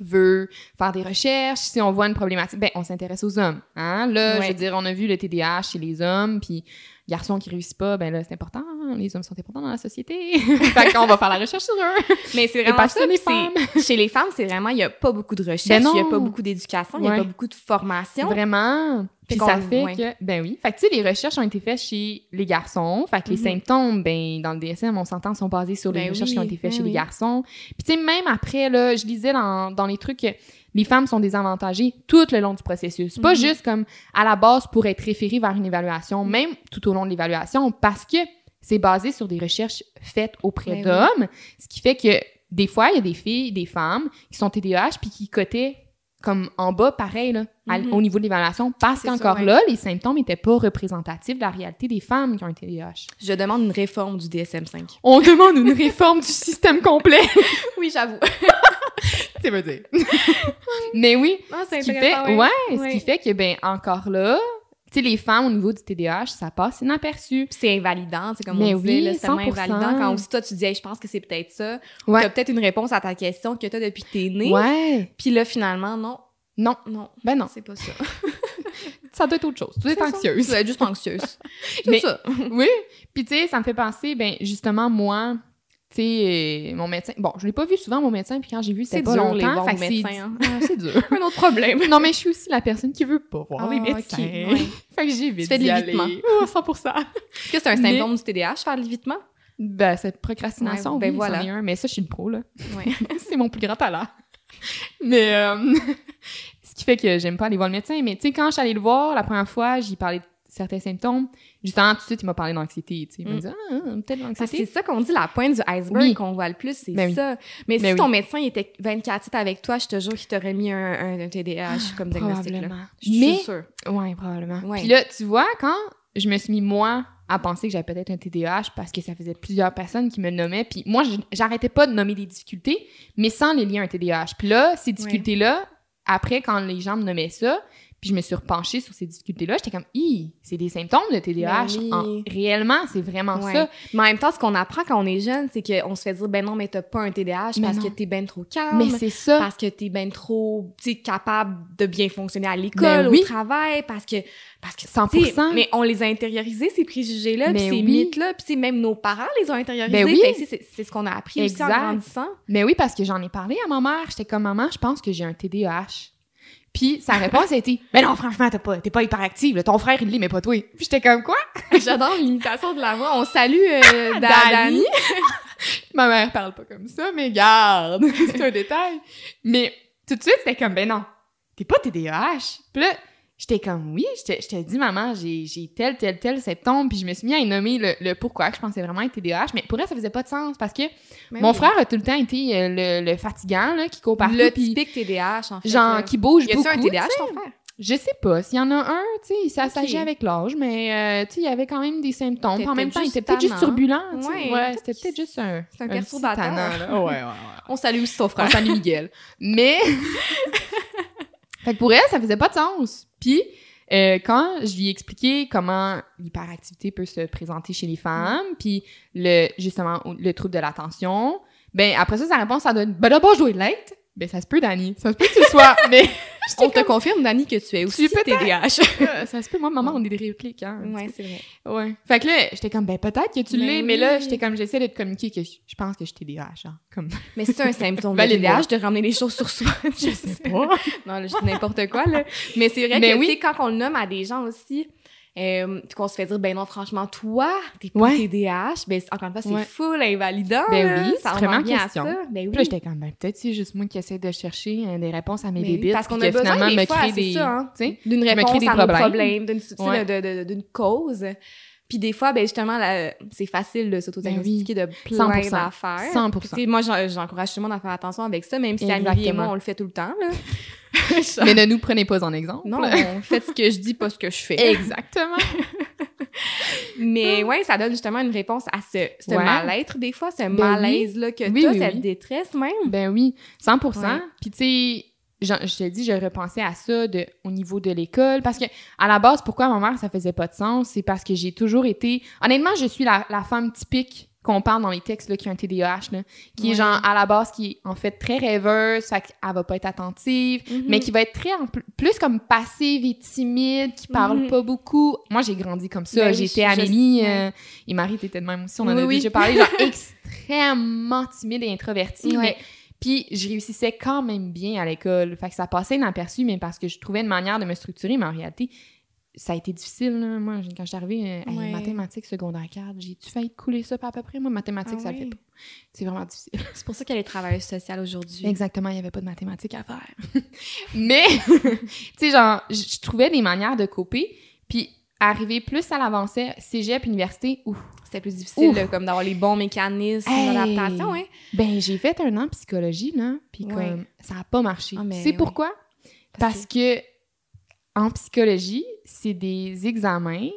Speaker 1: veut faire des recherches, si on voit une problématique, ben, on s'intéresse aux hommes, hein? Là,
Speaker 2: Ouais.
Speaker 1: je veux dire, on a vu le TDAH chez les hommes, puis garçons qui réussissent pas, ben là, c'est important, les hommes sont importants dans la société. fait qu'on va faire la recherche sur eux.
Speaker 2: Mais c'est vraiment ça.
Speaker 1: les
Speaker 2: Chez les femmes, c'est vraiment, il y a pas beaucoup de recherche,
Speaker 1: Ben
Speaker 2: il y a pas beaucoup d'éducation, il y a
Speaker 1: Ouais.
Speaker 2: pas beaucoup de formation.
Speaker 1: Vraiment. Puis ça fait
Speaker 2: ouais.
Speaker 1: que, ben oui. Fait que, tu sais, les recherches ont été faites chez les garçons. Fait que les
Speaker 2: Mhm.
Speaker 1: symptômes, ben, dans le DSM, on s'entend, sont basés sur les
Speaker 2: Ben
Speaker 1: recherches qui ont été faites
Speaker 2: ben
Speaker 1: chez les garçons. Puis, tu sais, même après, là, je lisais dans, dans les trucs que les femmes sont désavantagées tout le long du processus. Pas
Speaker 2: Mhm.
Speaker 1: juste comme à la base pour être référées vers une évaluation, même tout au long de l'évaluation, parce que c'est basé sur des recherches faites auprès
Speaker 2: Ben
Speaker 1: d'hommes. Ce qui fait que des fois, il y a des filles, des femmes qui sont TDAH puis qui cotaient comme en bas, pareil, là,
Speaker 2: Mhm.
Speaker 1: au niveau de l'évaluation, parce qu'encore
Speaker 2: ouais.
Speaker 1: là, les symptômes n'étaient pas représentatifs de la réalité des femmes qui ont un TDAH.
Speaker 2: Je demande une réforme du DSM-5.
Speaker 1: On demande une réforme du système complet.
Speaker 2: Oui, j'avoue.
Speaker 1: C'est veut dire. Mais oui,
Speaker 2: Ah, c'est
Speaker 1: ce qui fait,
Speaker 2: intéressant,
Speaker 1: ouais,
Speaker 2: ouais.
Speaker 1: ce qui fait que, ben, encore là, tu sais, les femmes au niveau du TDAH, ça passe inaperçu.
Speaker 2: C'est invalidant, c'est comme
Speaker 1: Mais
Speaker 2: on disait,
Speaker 1: oui,
Speaker 2: là, c'est tellement
Speaker 1: 100%.
Speaker 2: invalidant quand aussi toi tu dis Hey, je pense que c'est peut-être ça.
Speaker 1: Ouais.
Speaker 2: T'as peut-être une réponse à ta question que t'as depuis que t'es né.
Speaker 1: Ouais.
Speaker 2: Puis là finalement non,
Speaker 1: Non,
Speaker 2: non,
Speaker 1: ben non,
Speaker 2: c'est pas ça.
Speaker 1: ça doit être autre chose. Tu dois être
Speaker 2: C'est ça.
Speaker 1: anxieuse.
Speaker 2: Tu dois être juste anxieuse. C'est
Speaker 1: Mais-
Speaker 2: ça.
Speaker 1: Oui. Puis tu sais, ça me fait penser, ben justement moi, sais, euh, mon médecin. Bon, je l'ai pas vu souvent mon médecin, puis quand j'ai vu, c'était
Speaker 2: C'est
Speaker 1: pas
Speaker 2: dur
Speaker 1: longtemps.
Speaker 2: les bons
Speaker 1: c'est-
Speaker 2: médecins. hein.
Speaker 1: Ah, c'est dur.
Speaker 2: Un autre problème.
Speaker 1: non, mais je suis aussi la personne qui veut pas voir les
Speaker 2: Ah,
Speaker 1: médecins.
Speaker 2: ok, ouais.
Speaker 1: fait que j'évite
Speaker 2: Tu fais de l'évitement.
Speaker 1: Oh, 100%.
Speaker 2: Est-ce que c'est un
Speaker 1: Mais-
Speaker 2: symptôme du TDAH faire de l'évitement?
Speaker 1: Ben, cette procrastination,
Speaker 2: Ouais, ben
Speaker 1: oui,
Speaker 2: voilà.
Speaker 1: un, mais ça, je suis le pro, là.
Speaker 2: Ouais.
Speaker 1: c'est mon plus grand talent. Mais, euh, ce qui fait que j'aime pas aller voir le médecin. Mais, tu sais, quand je suis allée le voir, la première fois, j'y parlais de certains symptômes. Justement, tout de suite, il m'a parlé d'anxiété. Il m'a
Speaker 2: Mm.
Speaker 1: dit, ah, ah, peut-être
Speaker 2: que
Speaker 1: l'anxiété.
Speaker 2: c'est ça qu'on dit, la pointe du iceberg
Speaker 1: Oui.
Speaker 2: qu'on voit le plus, c'est
Speaker 1: Ben oui.
Speaker 2: ça. Mais
Speaker 1: Ben
Speaker 2: si ton
Speaker 1: oui.
Speaker 2: médecin il était 24 avec toi, je te jure qu'il t'aurait mis un, un, un TDAH comme diagnostic. Là.
Speaker 1: Probablement.
Speaker 2: Je suis
Speaker 1: Mais,
Speaker 2: sûre.
Speaker 1: ouais, probablement.
Speaker 2: Ouais.
Speaker 1: Puis là, tu vois, quand je me suis mis, moi, à penser que j'avais peut-être un TDAH parce que ça faisait plusieurs personnes qui me nommaient. Puis moi, j'arrêtais pas de nommer des difficultés, mais sans les liens à un TDAH. Puis là, ces difficultés-là, après, quand les gens me nommaient ça, puis je me suis repenchée sur ces difficultés-là, j'étais comme, hi, c'est des symptômes de TDAH.
Speaker 2: Ben oui.
Speaker 1: En- réellement, c'est vraiment
Speaker 2: Ouais.
Speaker 1: ça.
Speaker 2: Mais en même temps, ce qu'on apprend quand on est jeune, c'est qu'on se fait dire, ben non, mais t'as pas un TDAH
Speaker 1: Mais
Speaker 2: parce
Speaker 1: non.
Speaker 2: que t'es ben trop calme.
Speaker 1: Mais c'est ça.
Speaker 2: parce que t'es ben trop, tu capable de bien fonctionner à l'école,
Speaker 1: Ben oui.
Speaker 2: au travail, parce que, parce que,
Speaker 1: 100%.
Speaker 2: tu sais, mais on les a intériorisés, ces préjugés-là, puis
Speaker 1: Mais
Speaker 2: ces
Speaker 1: oui.
Speaker 2: mythes-là, puis même nos parents les ont intériorisés.
Speaker 1: Ben oui.
Speaker 2: C'est- ce qu'on a appris aussi en
Speaker 1: Exact.
Speaker 2: grandissant.
Speaker 1: Mais oui, parce que j'en ai parlé à ma mère. J'étais comme, maman, je pense que j'ai un TDAH. Puis sa réponse a été, mais non, franchement, t'es pas, t'es pas hyperactive. là. Ton frère, il l'est, mais pas toi. Puis j'étais comme, quoi?
Speaker 2: J'adore l'imitation de la voix. On salue euh, Da-
Speaker 1: Dani.
Speaker 2: Dani.
Speaker 1: Ma mère parle pas comme ça, mais garde, c'est un détail. Mais tout de suite, c'était comme, ben non, t'es pas TDAH. Puis là, j'étais comme, oui, je te- dit, maman, j'ai j'ai tel, tel, tel symptôme. Puis je me suis mis à nommer le, le pourquoi que je pensais vraiment être TDAH. Mais pour elle, ça faisait pas de sens parce que
Speaker 2: Ben
Speaker 1: mon
Speaker 2: oui.
Speaker 1: frère a tout le temps été euh, le, le fatigant, là, qui court partout.
Speaker 2: le
Speaker 1: puis
Speaker 2: typique TDAH, en fait.
Speaker 1: genre, qui bouge
Speaker 2: Y
Speaker 1: beaucoup.
Speaker 2: a-tu un TDAH, ton frère?
Speaker 1: Je sais pas. S'il y en a un, tu sais, ça s'agit avec l'âge, mais euh, tu sais, il y avait quand même des symptômes. Puis en même
Speaker 2: Peut-être
Speaker 1: temps, il
Speaker 2: juste
Speaker 1: était peut-être juste turbulent. tu sais.
Speaker 2: Ouais,
Speaker 1: c'était peut-être juste un.
Speaker 2: C'est un
Speaker 1: petit
Speaker 2: perturbateur.
Speaker 1: tannant, là. Ouais, ouais, ouais.
Speaker 2: On salue aussi ton
Speaker 1: On
Speaker 2: frère.
Speaker 1: salue Miguel. Mais. fait que pour elle, ça faisait pas de sens. Puis, euh, quand je lui ai expliqué comment l'hyperactivité peut se présenter chez les femmes, puis le, justement, le trouble de l'attention, ben, après ça, sa réponse, ça donne, ben d'abord, je dois être late. Ben, ça se peut, Dani. Ça se peut que tu sois. mais,
Speaker 2: On te confirme, Dani, que tu es aussi. TDAH.
Speaker 1: euh, ça se peut, moi, maman, on est des répliques, hein.
Speaker 2: ouais, c'est vrai.
Speaker 1: Ouais. Fait que là, j'étais comme, ben, peut-être que tu
Speaker 2: Ben
Speaker 1: l'es, mais là, j'étais comme, j'essaie de te communiquer que je je pense que je t'ai TDAH, hein. Comme,
Speaker 2: Mais c'est un symptôme de. TDAH de ramener les choses sur soi.
Speaker 1: je sais pas.
Speaker 2: non, là, je dis n'importe quoi, là. Mais c'est vrai
Speaker 1: Mais
Speaker 2: que,
Speaker 1: oui.
Speaker 2: tu sais, quand on le nomme à des gens aussi, euh, qu'on se fait dire, ben non, franchement, toi, t'es pas
Speaker 1: Ouais.
Speaker 2: TDAH, ben, encore une fois, c'est
Speaker 1: Ouais.
Speaker 2: full invalidant.
Speaker 1: Ben oui,
Speaker 2: ça
Speaker 1: c'est vraiment
Speaker 2: bien à
Speaker 1: question.
Speaker 2: ça. Ben oui.
Speaker 1: Puis là, j'étais comme, ben, peut-être c'est juste moi qui essaie de chercher euh, des réponses à mes
Speaker 2: oui,
Speaker 1: bébites.
Speaker 2: parce qu'on a besoin
Speaker 1: finalement
Speaker 2: des
Speaker 1: me
Speaker 2: fois, c'est
Speaker 1: des.
Speaker 2: ça, hein. d'une
Speaker 1: me crée
Speaker 2: réponse
Speaker 1: des
Speaker 2: à
Speaker 1: problèmes.
Speaker 2: problèmes, d'une
Speaker 1: Ouais.
Speaker 2: de- de- de- d'une cause. Puis des fois, ben justement, c'est facile de s'autodiagnostiquer de plein
Speaker 1: 100%.
Speaker 2: d'affaires.
Speaker 1: 100%.
Speaker 2: Puis, moi, j'en- j'encourage tout le monde à faire attention avec ça, même si Amélie et
Speaker 1: Exactement.
Speaker 2: moi, on le fait tout le temps. Là.
Speaker 1: Mais ne nous prenez pas en exemple.
Speaker 2: non, faites ce que je dis, pas ce que je fais.
Speaker 1: Exactement.
Speaker 2: Mais ouais, ça donne justement une réponse à ce, ce
Speaker 1: Ouais.
Speaker 2: mal-être des fois, ce
Speaker 1: oui.
Speaker 2: malaise-là que
Speaker 1: Oui,
Speaker 2: t'as,
Speaker 1: oui,
Speaker 2: cette
Speaker 1: oui.
Speaker 2: détresse même.
Speaker 1: Ben oui, 100
Speaker 2: Ouais.
Speaker 1: Puis tu sais, je te dis, je repensais à ça de, au niveau de l'école. Parce que, à la base, pourquoi à ma mère, ça faisait pas de sens? C'est parce que j'ai toujours été. Honnêtement, je suis la, la femme typique qu'on parle dans les textes là, qui a un TDAH, là, qui est genre à la base qui est en fait très rêveuse, fait qu'elle va pas être attentive,
Speaker 2: Mhm.
Speaker 1: mais qui va être très en plus comme passive et timide, qui parle
Speaker 2: Mhm.
Speaker 1: pas beaucoup. Moi, j'ai grandi comme ça.
Speaker 2: Ben
Speaker 1: J'étais
Speaker 2: je-
Speaker 1: Amélie, euh, et Marie était de même aussi, on en
Speaker 2: Oui,
Speaker 1: a
Speaker 2: oui.
Speaker 1: déjà parlé, genre extrêmement timide et introvertie,
Speaker 2: Ouais.
Speaker 1: mais puis je réussissais quand même bien à l'école. Fait que ça passait inaperçu, mais parce que je trouvais une manière de me structurer, mais en réalité, ça a été difficile. là. Moi, quand je suis arrivée euh, à
Speaker 2: Ouais.
Speaker 1: mathématiques secondaire 4, j'ai-tu failli couler ça pas à peu près? Moi, mathématiques,
Speaker 2: Ah
Speaker 1: ça le fait pas. C'est vraiment difficile.
Speaker 2: C'est pour ça qu'elle est travailleuse sociale aujourd'hui.
Speaker 1: Exactement, il n'y avait pas de mathématiques à faire. Mais, tu sais, genre, je je trouvais des manières de couper. Puis, arriver plus à l'avancée, cégep, université, ouf.
Speaker 2: C'était plus difficile, là, comme d'avoir les bons mécanismes
Speaker 1: Hey.
Speaker 2: d'adaptation, hein.
Speaker 1: Ben, j'ai fait un an en psychologie, là, puis
Speaker 2: Ouais.
Speaker 1: comme, ça a pas marché.
Speaker 2: Ah,
Speaker 1: tu sais pourquoi? Parce que en psychologie, c'est des examens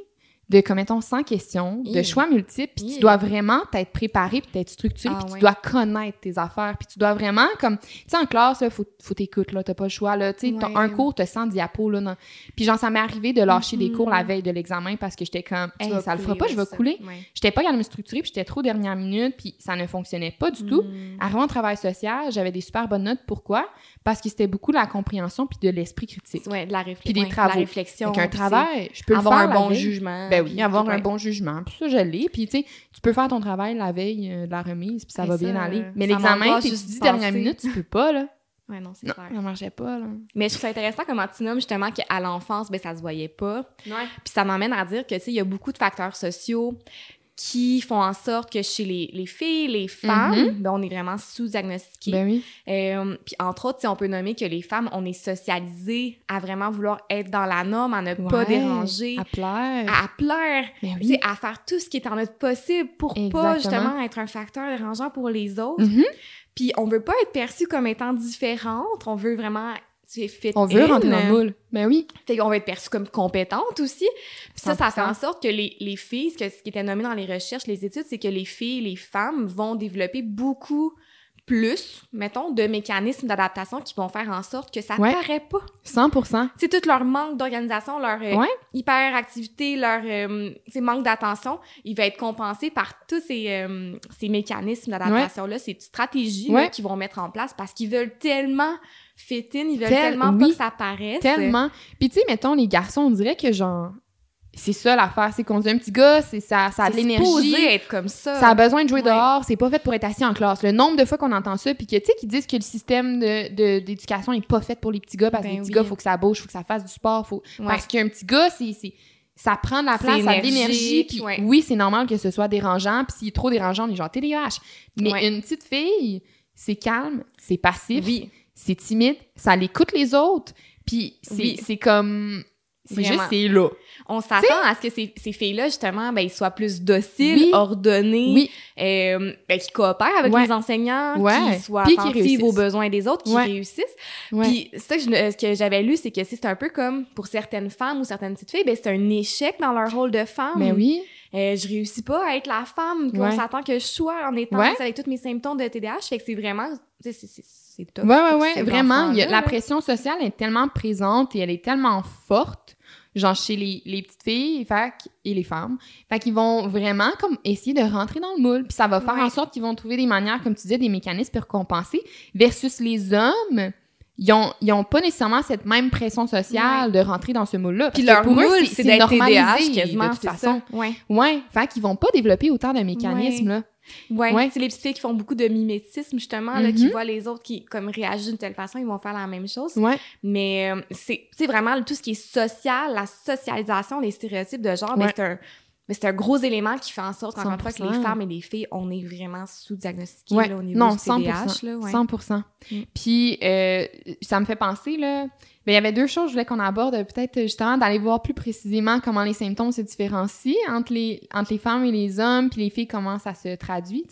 Speaker 1: de, comme mettons, 100 questions, de choix multiples, puis tu dois vraiment t'être préparé, puis t'être structuré,
Speaker 2: Ah
Speaker 1: puis
Speaker 2: ouais.
Speaker 1: tu dois connaître tes affaires, puis tu dois vraiment, comme, tu sais, en classe, là, faut, faut t'écouter, là, t'as pas le choix, là, tu sais,
Speaker 2: Ouais.
Speaker 1: un cours, t'as 100 diapos, là, non. puis genre, ça m'est arrivé de lâcher des cours la veille de l'examen parce que j'étais comme, hey, ça le fera pas, je vais couler.
Speaker 2: Ouais.
Speaker 1: J'étais pas capable de me structurer, puis j'étais trop dernière minute, puis ça ne fonctionnait pas du tout.
Speaker 2: Mm.
Speaker 1: Arrivé en travail social, j'avais des super bonnes notes. Pourquoi? Parce que c'était beaucoup la compréhension puis de l'esprit critique.
Speaker 2: Ouais, de la, réfl-
Speaker 1: Puis des
Speaker 2: de
Speaker 1: travaux.
Speaker 2: la réflexion.
Speaker 1: Donc, un travail, je peux
Speaker 2: c'est
Speaker 1: le
Speaker 2: avoir
Speaker 1: faire
Speaker 2: un bon jugement.
Speaker 1: Ben oui,
Speaker 2: puis
Speaker 1: avoir un bon jugement. Puis ça, je l'ai. Puis, tu sais, tu peux faire ton travail la veille euh, de la remise, puis ça va bien aller.
Speaker 2: euh,
Speaker 1: Mais l'examen,
Speaker 2: juste
Speaker 1: dit
Speaker 2: d'y
Speaker 1: dernière minute, tu peux pas, là?
Speaker 2: Ouais, non, c'est clair.
Speaker 1: ça marchait pas, là.
Speaker 2: Mais je trouve ça intéressant comment tu nommes justement qu'à l'enfance, ben, ça se voyait pas.
Speaker 1: Ouais.
Speaker 2: Puis ça m'amène à dire que, tu sais, il y a beaucoup de facteurs sociaux qui font en sorte que chez les, les filles, les femmes, ben, on est vraiment sous-diagnostiqués.
Speaker 1: Ben oui.
Speaker 2: Euh, puis entre autres, sais, on peut nommer que les femmes, on est socialisées à vraiment vouloir être dans la norme, à ne pas déranger,
Speaker 1: À plaire.
Speaker 2: à, à plaire,
Speaker 1: Ben oui.
Speaker 2: à faire tout ce qui est en notre possible pour pas
Speaker 1: Exactement.
Speaker 2: justement être un facteur dérangeant pour les autres.
Speaker 1: Mhm.
Speaker 2: Puis on veut pas être perçu comme étant différente, on veut vraiment fit
Speaker 1: On veut
Speaker 2: in.
Speaker 1: rentrer dans le moule. Ben oui.
Speaker 2: Fait qu'on va être perçu comme compétente aussi. Puis ça, ça fait
Speaker 1: 100%.
Speaker 2: en sorte que les, les filles, ce, que, ce qui était nommé dans les recherches, les études, c'est que les filles, les femmes vont développer beaucoup plus, mettons, de mécanismes d'adaptation qui vont faire en sorte que ça
Speaker 1: Ouais.
Speaker 2: paraît pas.
Speaker 1: 100
Speaker 2: C'est tout leur manque d'organisation, leur euh,
Speaker 1: Ouais.
Speaker 2: hyperactivité, leur euh, manque d'attention, il va être compensé par tous ces, euh, ces mécanismes d'adaptation-là, ces stratégies là, qu'ils vont mettre en place parce qu'ils veulent tellement fit in, ils veulent
Speaker 1: Tel-
Speaker 2: tellement pas que ça paraisse.
Speaker 1: Tellement. Puis, tu sais, mettons, les garçons, on dirait que, genre, c'est ça l'affaire. C'est qu'on dit un petit gars, c'est ça, ça a de l'énergie.
Speaker 2: être comme ça.
Speaker 1: Ça a besoin de jouer
Speaker 2: Ouais.
Speaker 1: dehors, c'est pas fait pour être assis en classe. Le nombre de fois qu'on entend ça, puis que, tu sais, qu'ils disent que le système de- d'éducation est pas fait pour les petits gars, parce que
Speaker 2: Ben
Speaker 1: les petits
Speaker 2: oui.
Speaker 1: gars, faut que ça bouge, faut que ça fasse du sport, faut...
Speaker 2: Ouais.
Speaker 1: parce qu'un petit gars, c'est... Ça prend de la place, ça a de l'énergie.
Speaker 2: ouais.
Speaker 1: Oui, c'est normal que ce soit dérangeant, puis s'il est trop dérangeant, on est genre TDAH. Mais
Speaker 2: Ouais.
Speaker 1: une petite fille, c'est calme, c'est passif,
Speaker 2: Oui.
Speaker 1: C'est timide, ça l'écoute les autres, puis c'est
Speaker 2: Oui.
Speaker 1: comme... C'est juste, c'est là.
Speaker 2: On s'attend à ce que ces, ces filles-là, justement, ben, ils soient plus dociles,
Speaker 1: Oui.
Speaker 2: ordonnées,
Speaker 1: Oui,
Speaker 2: euh, ben, qui coopèrent avec
Speaker 1: Ouais.
Speaker 2: les enseignants,
Speaker 1: Ouais.
Speaker 2: qui soient
Speaker 1: Puis qui
Speaker 2: attentifs aux besoins des autres, qui
Speaker 1: Ouais.
Speaker 2: réussissent. Puis ça que, je- ce que j'avais lu, c'est que c'est un peu comme pour certaines femmes ou certaines petites filles, ben, c'est un échec dans leur rôle de femme.
Speaker 1: Mais oui.
Speaker 2: Euh, je réussis pas à être la femme qu'on s'attend que je sois en étant avec tous mes symptômes de TDAH. Fait que c'est vraiment, c'est
Speaker 1: Ouais, ouais, ouais, vraiment. y a- la pression sociale est tellement présente et elle est tellement forte, genre chez les, les petites filles fait, et les femmes. Fait qu'ils vont vraiment comme essayer de rentrer dans le moule. Puis ça va faire
Speaker 2: Ouais.
Speaker 1: en sorte qu'ils vont trouver des manières, comme tu disais, des mécanismes pour compenser. Versus les hommes, ils ont, ils ont pas nécessairement cette même pression sociale de rentrer dans ce moule-là.
Speaker 2: Puis leur
Speaker 1: pour
Speaker 2: moule,
Speaker 1: c'est-
Speaker 2: d'être
Speaker 1: normalisé
Speaker 2: TDAH
Speaker 1: de toute façon.
Speaker 2: ça. Ouais.
Speaker 1: Ouais, fait qu'ils vont pas développer autant de mécanismes, là.
Speaker 2: Ouais,
Speaker 1: Ouais.
Speaker 2: c'est les petites filles qui font beaucoup de mimétisme justement, là, qui
Speaker 1: Mhm.
Speaker 2: voient les autres qui comme réagissent d'une telle façon, ils vont faire la même chose.
Speaker 1: Ouais.
Speaker 2: Mais euh, c'est vraiment tout ce qui est social, la socialisation, les stéréotypes de genre, ben,
Speaker 1: Ouais.
Speaker 2: c'est un mais c'est un gros élément qui fait en sorte encore une fois que
Speaker 1: 100%.
Speaker 2: les femmes et les filles, on est vraiment sous-diagnostiquées
Speaker 1: Ouais.
Speaker 2: au niveau
Speaker 1: Non,
Speaker 2: du
Speaker 1: 100%.
Speaker 2: TDAH. Là, ouais.
Speaker 1: 100%.
Speaker 2: Mm.
Speaker 1: Puis, euh, ça me fait penser, là, il y avait deux choses que je voulais qu'on aborde, peut-être justement d'aller voir plus précisément comment les symptômes se différencient entre les, entre les femmes et les hommes, puis les filles, comment ça se traduit.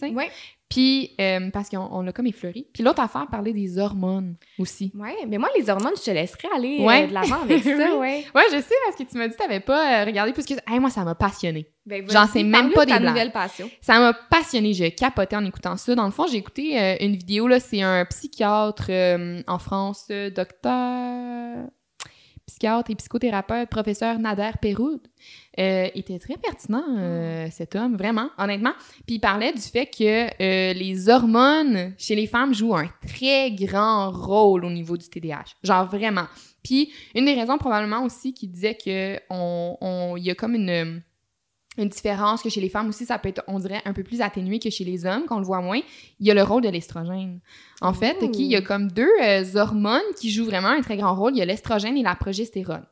Speaker 1: Puis, euh, parce qu'on on l'a comme effleuré. Puis l'autre affaire, parler des hormones aussi.
Speaker 2: Ouais, mais moi les hormones, je te laisserais aller euh,
Speaker 1: Ouais.
Speaker 2: de l'avant avec ça,
Speaker 1: Oui.
Speaker 2: ouais.
Speaker 1: Ouais, je sais, parce que tu m'as dit que t'avais pas euh, regardé, parce que hey, moi, ça m'a passionné.
Speaker 2: Ben,
Speaker 1: J'en sais même pas
Speaker 2: de ta
Speaker 1: des
Speaker 2: nouvelle passion.
Speaker 1: Ça m'a passionné, j'ai capoté en écoutant ça. Dans le fond, j'ai écouté une vidéo, là, c'est un psychiatre en France, docteur psychiatre et psychothérapeute, professeur Nader Peroud. Euh, il était très pertinent, euh, cet homme, vraiment, honnêtement. Puis il parlait du fait que euh, les hormones chez les femmes jouent un très grand rôle au niveau du TDAH. Genre vraiment. Puis une des raisons probablement aussi qui disait que on, y a comme une une différence que chez les femmes aussi, ça peut être, on dirait, un peu plus atténué que chez les hommes, qu'on le voit moins. Il y a le rôle de l'estrogène. En fait, il y a comme deux euh, hormones qui jouent vraiment un très grand rôle. Il y a l'estrogène et la progestérone.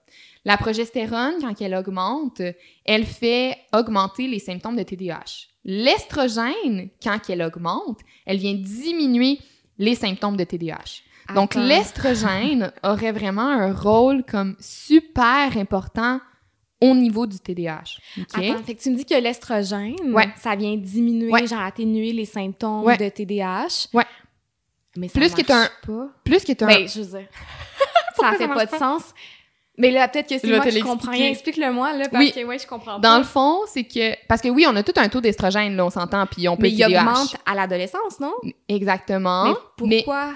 Speaker 1: La progestérone, quand elle augmente, elle fait augmenter les symptômes de TDAH. L'estrogène, quand elle augmente, elle vient diminuer les symptômes de TDAH. Donc, l'estrogène aurait vraiment un rôle comme super important au niveau du TDAH.
Speaker 2: Attends, fait que tu me dis que l'estrogène,
Speaker 1: Ouais.
Speaker 2: ça vient diminuer,
Speaker 1: Ouais.
Speaker 2: genre atténuer les symptômes
Speaker 1: Ouais.
Speaker 2: de TDAH.
Speaker 1: Ouais.
Speaker 2: Mais ça
Speaker 1: Plus que t'as
Speaker 2: pas.
Speaker 1: Plus que tu
Speaker 2: Ben, je veux dire, ça fait pas de sens. Mais là, peut-être que c'est moi qui comprends rien. Explique-le-moi, là, parce
Speaker 1: Oui.
Speaker 2: que, ouais, je comprends
Speaker 1: Dans
Speaker 2: pas.
Speaker 1: le fond, c'est que... Parce que oui, on a tout un taux d'estrogène, là, on s'entend, puis on peut
Speaker 2: Mais il augmente à l'adolescence, non?
Speaker 1: Exactement.
Speaker 2: Mais
Speaker 1: Mais
Speaker 2: pourquoi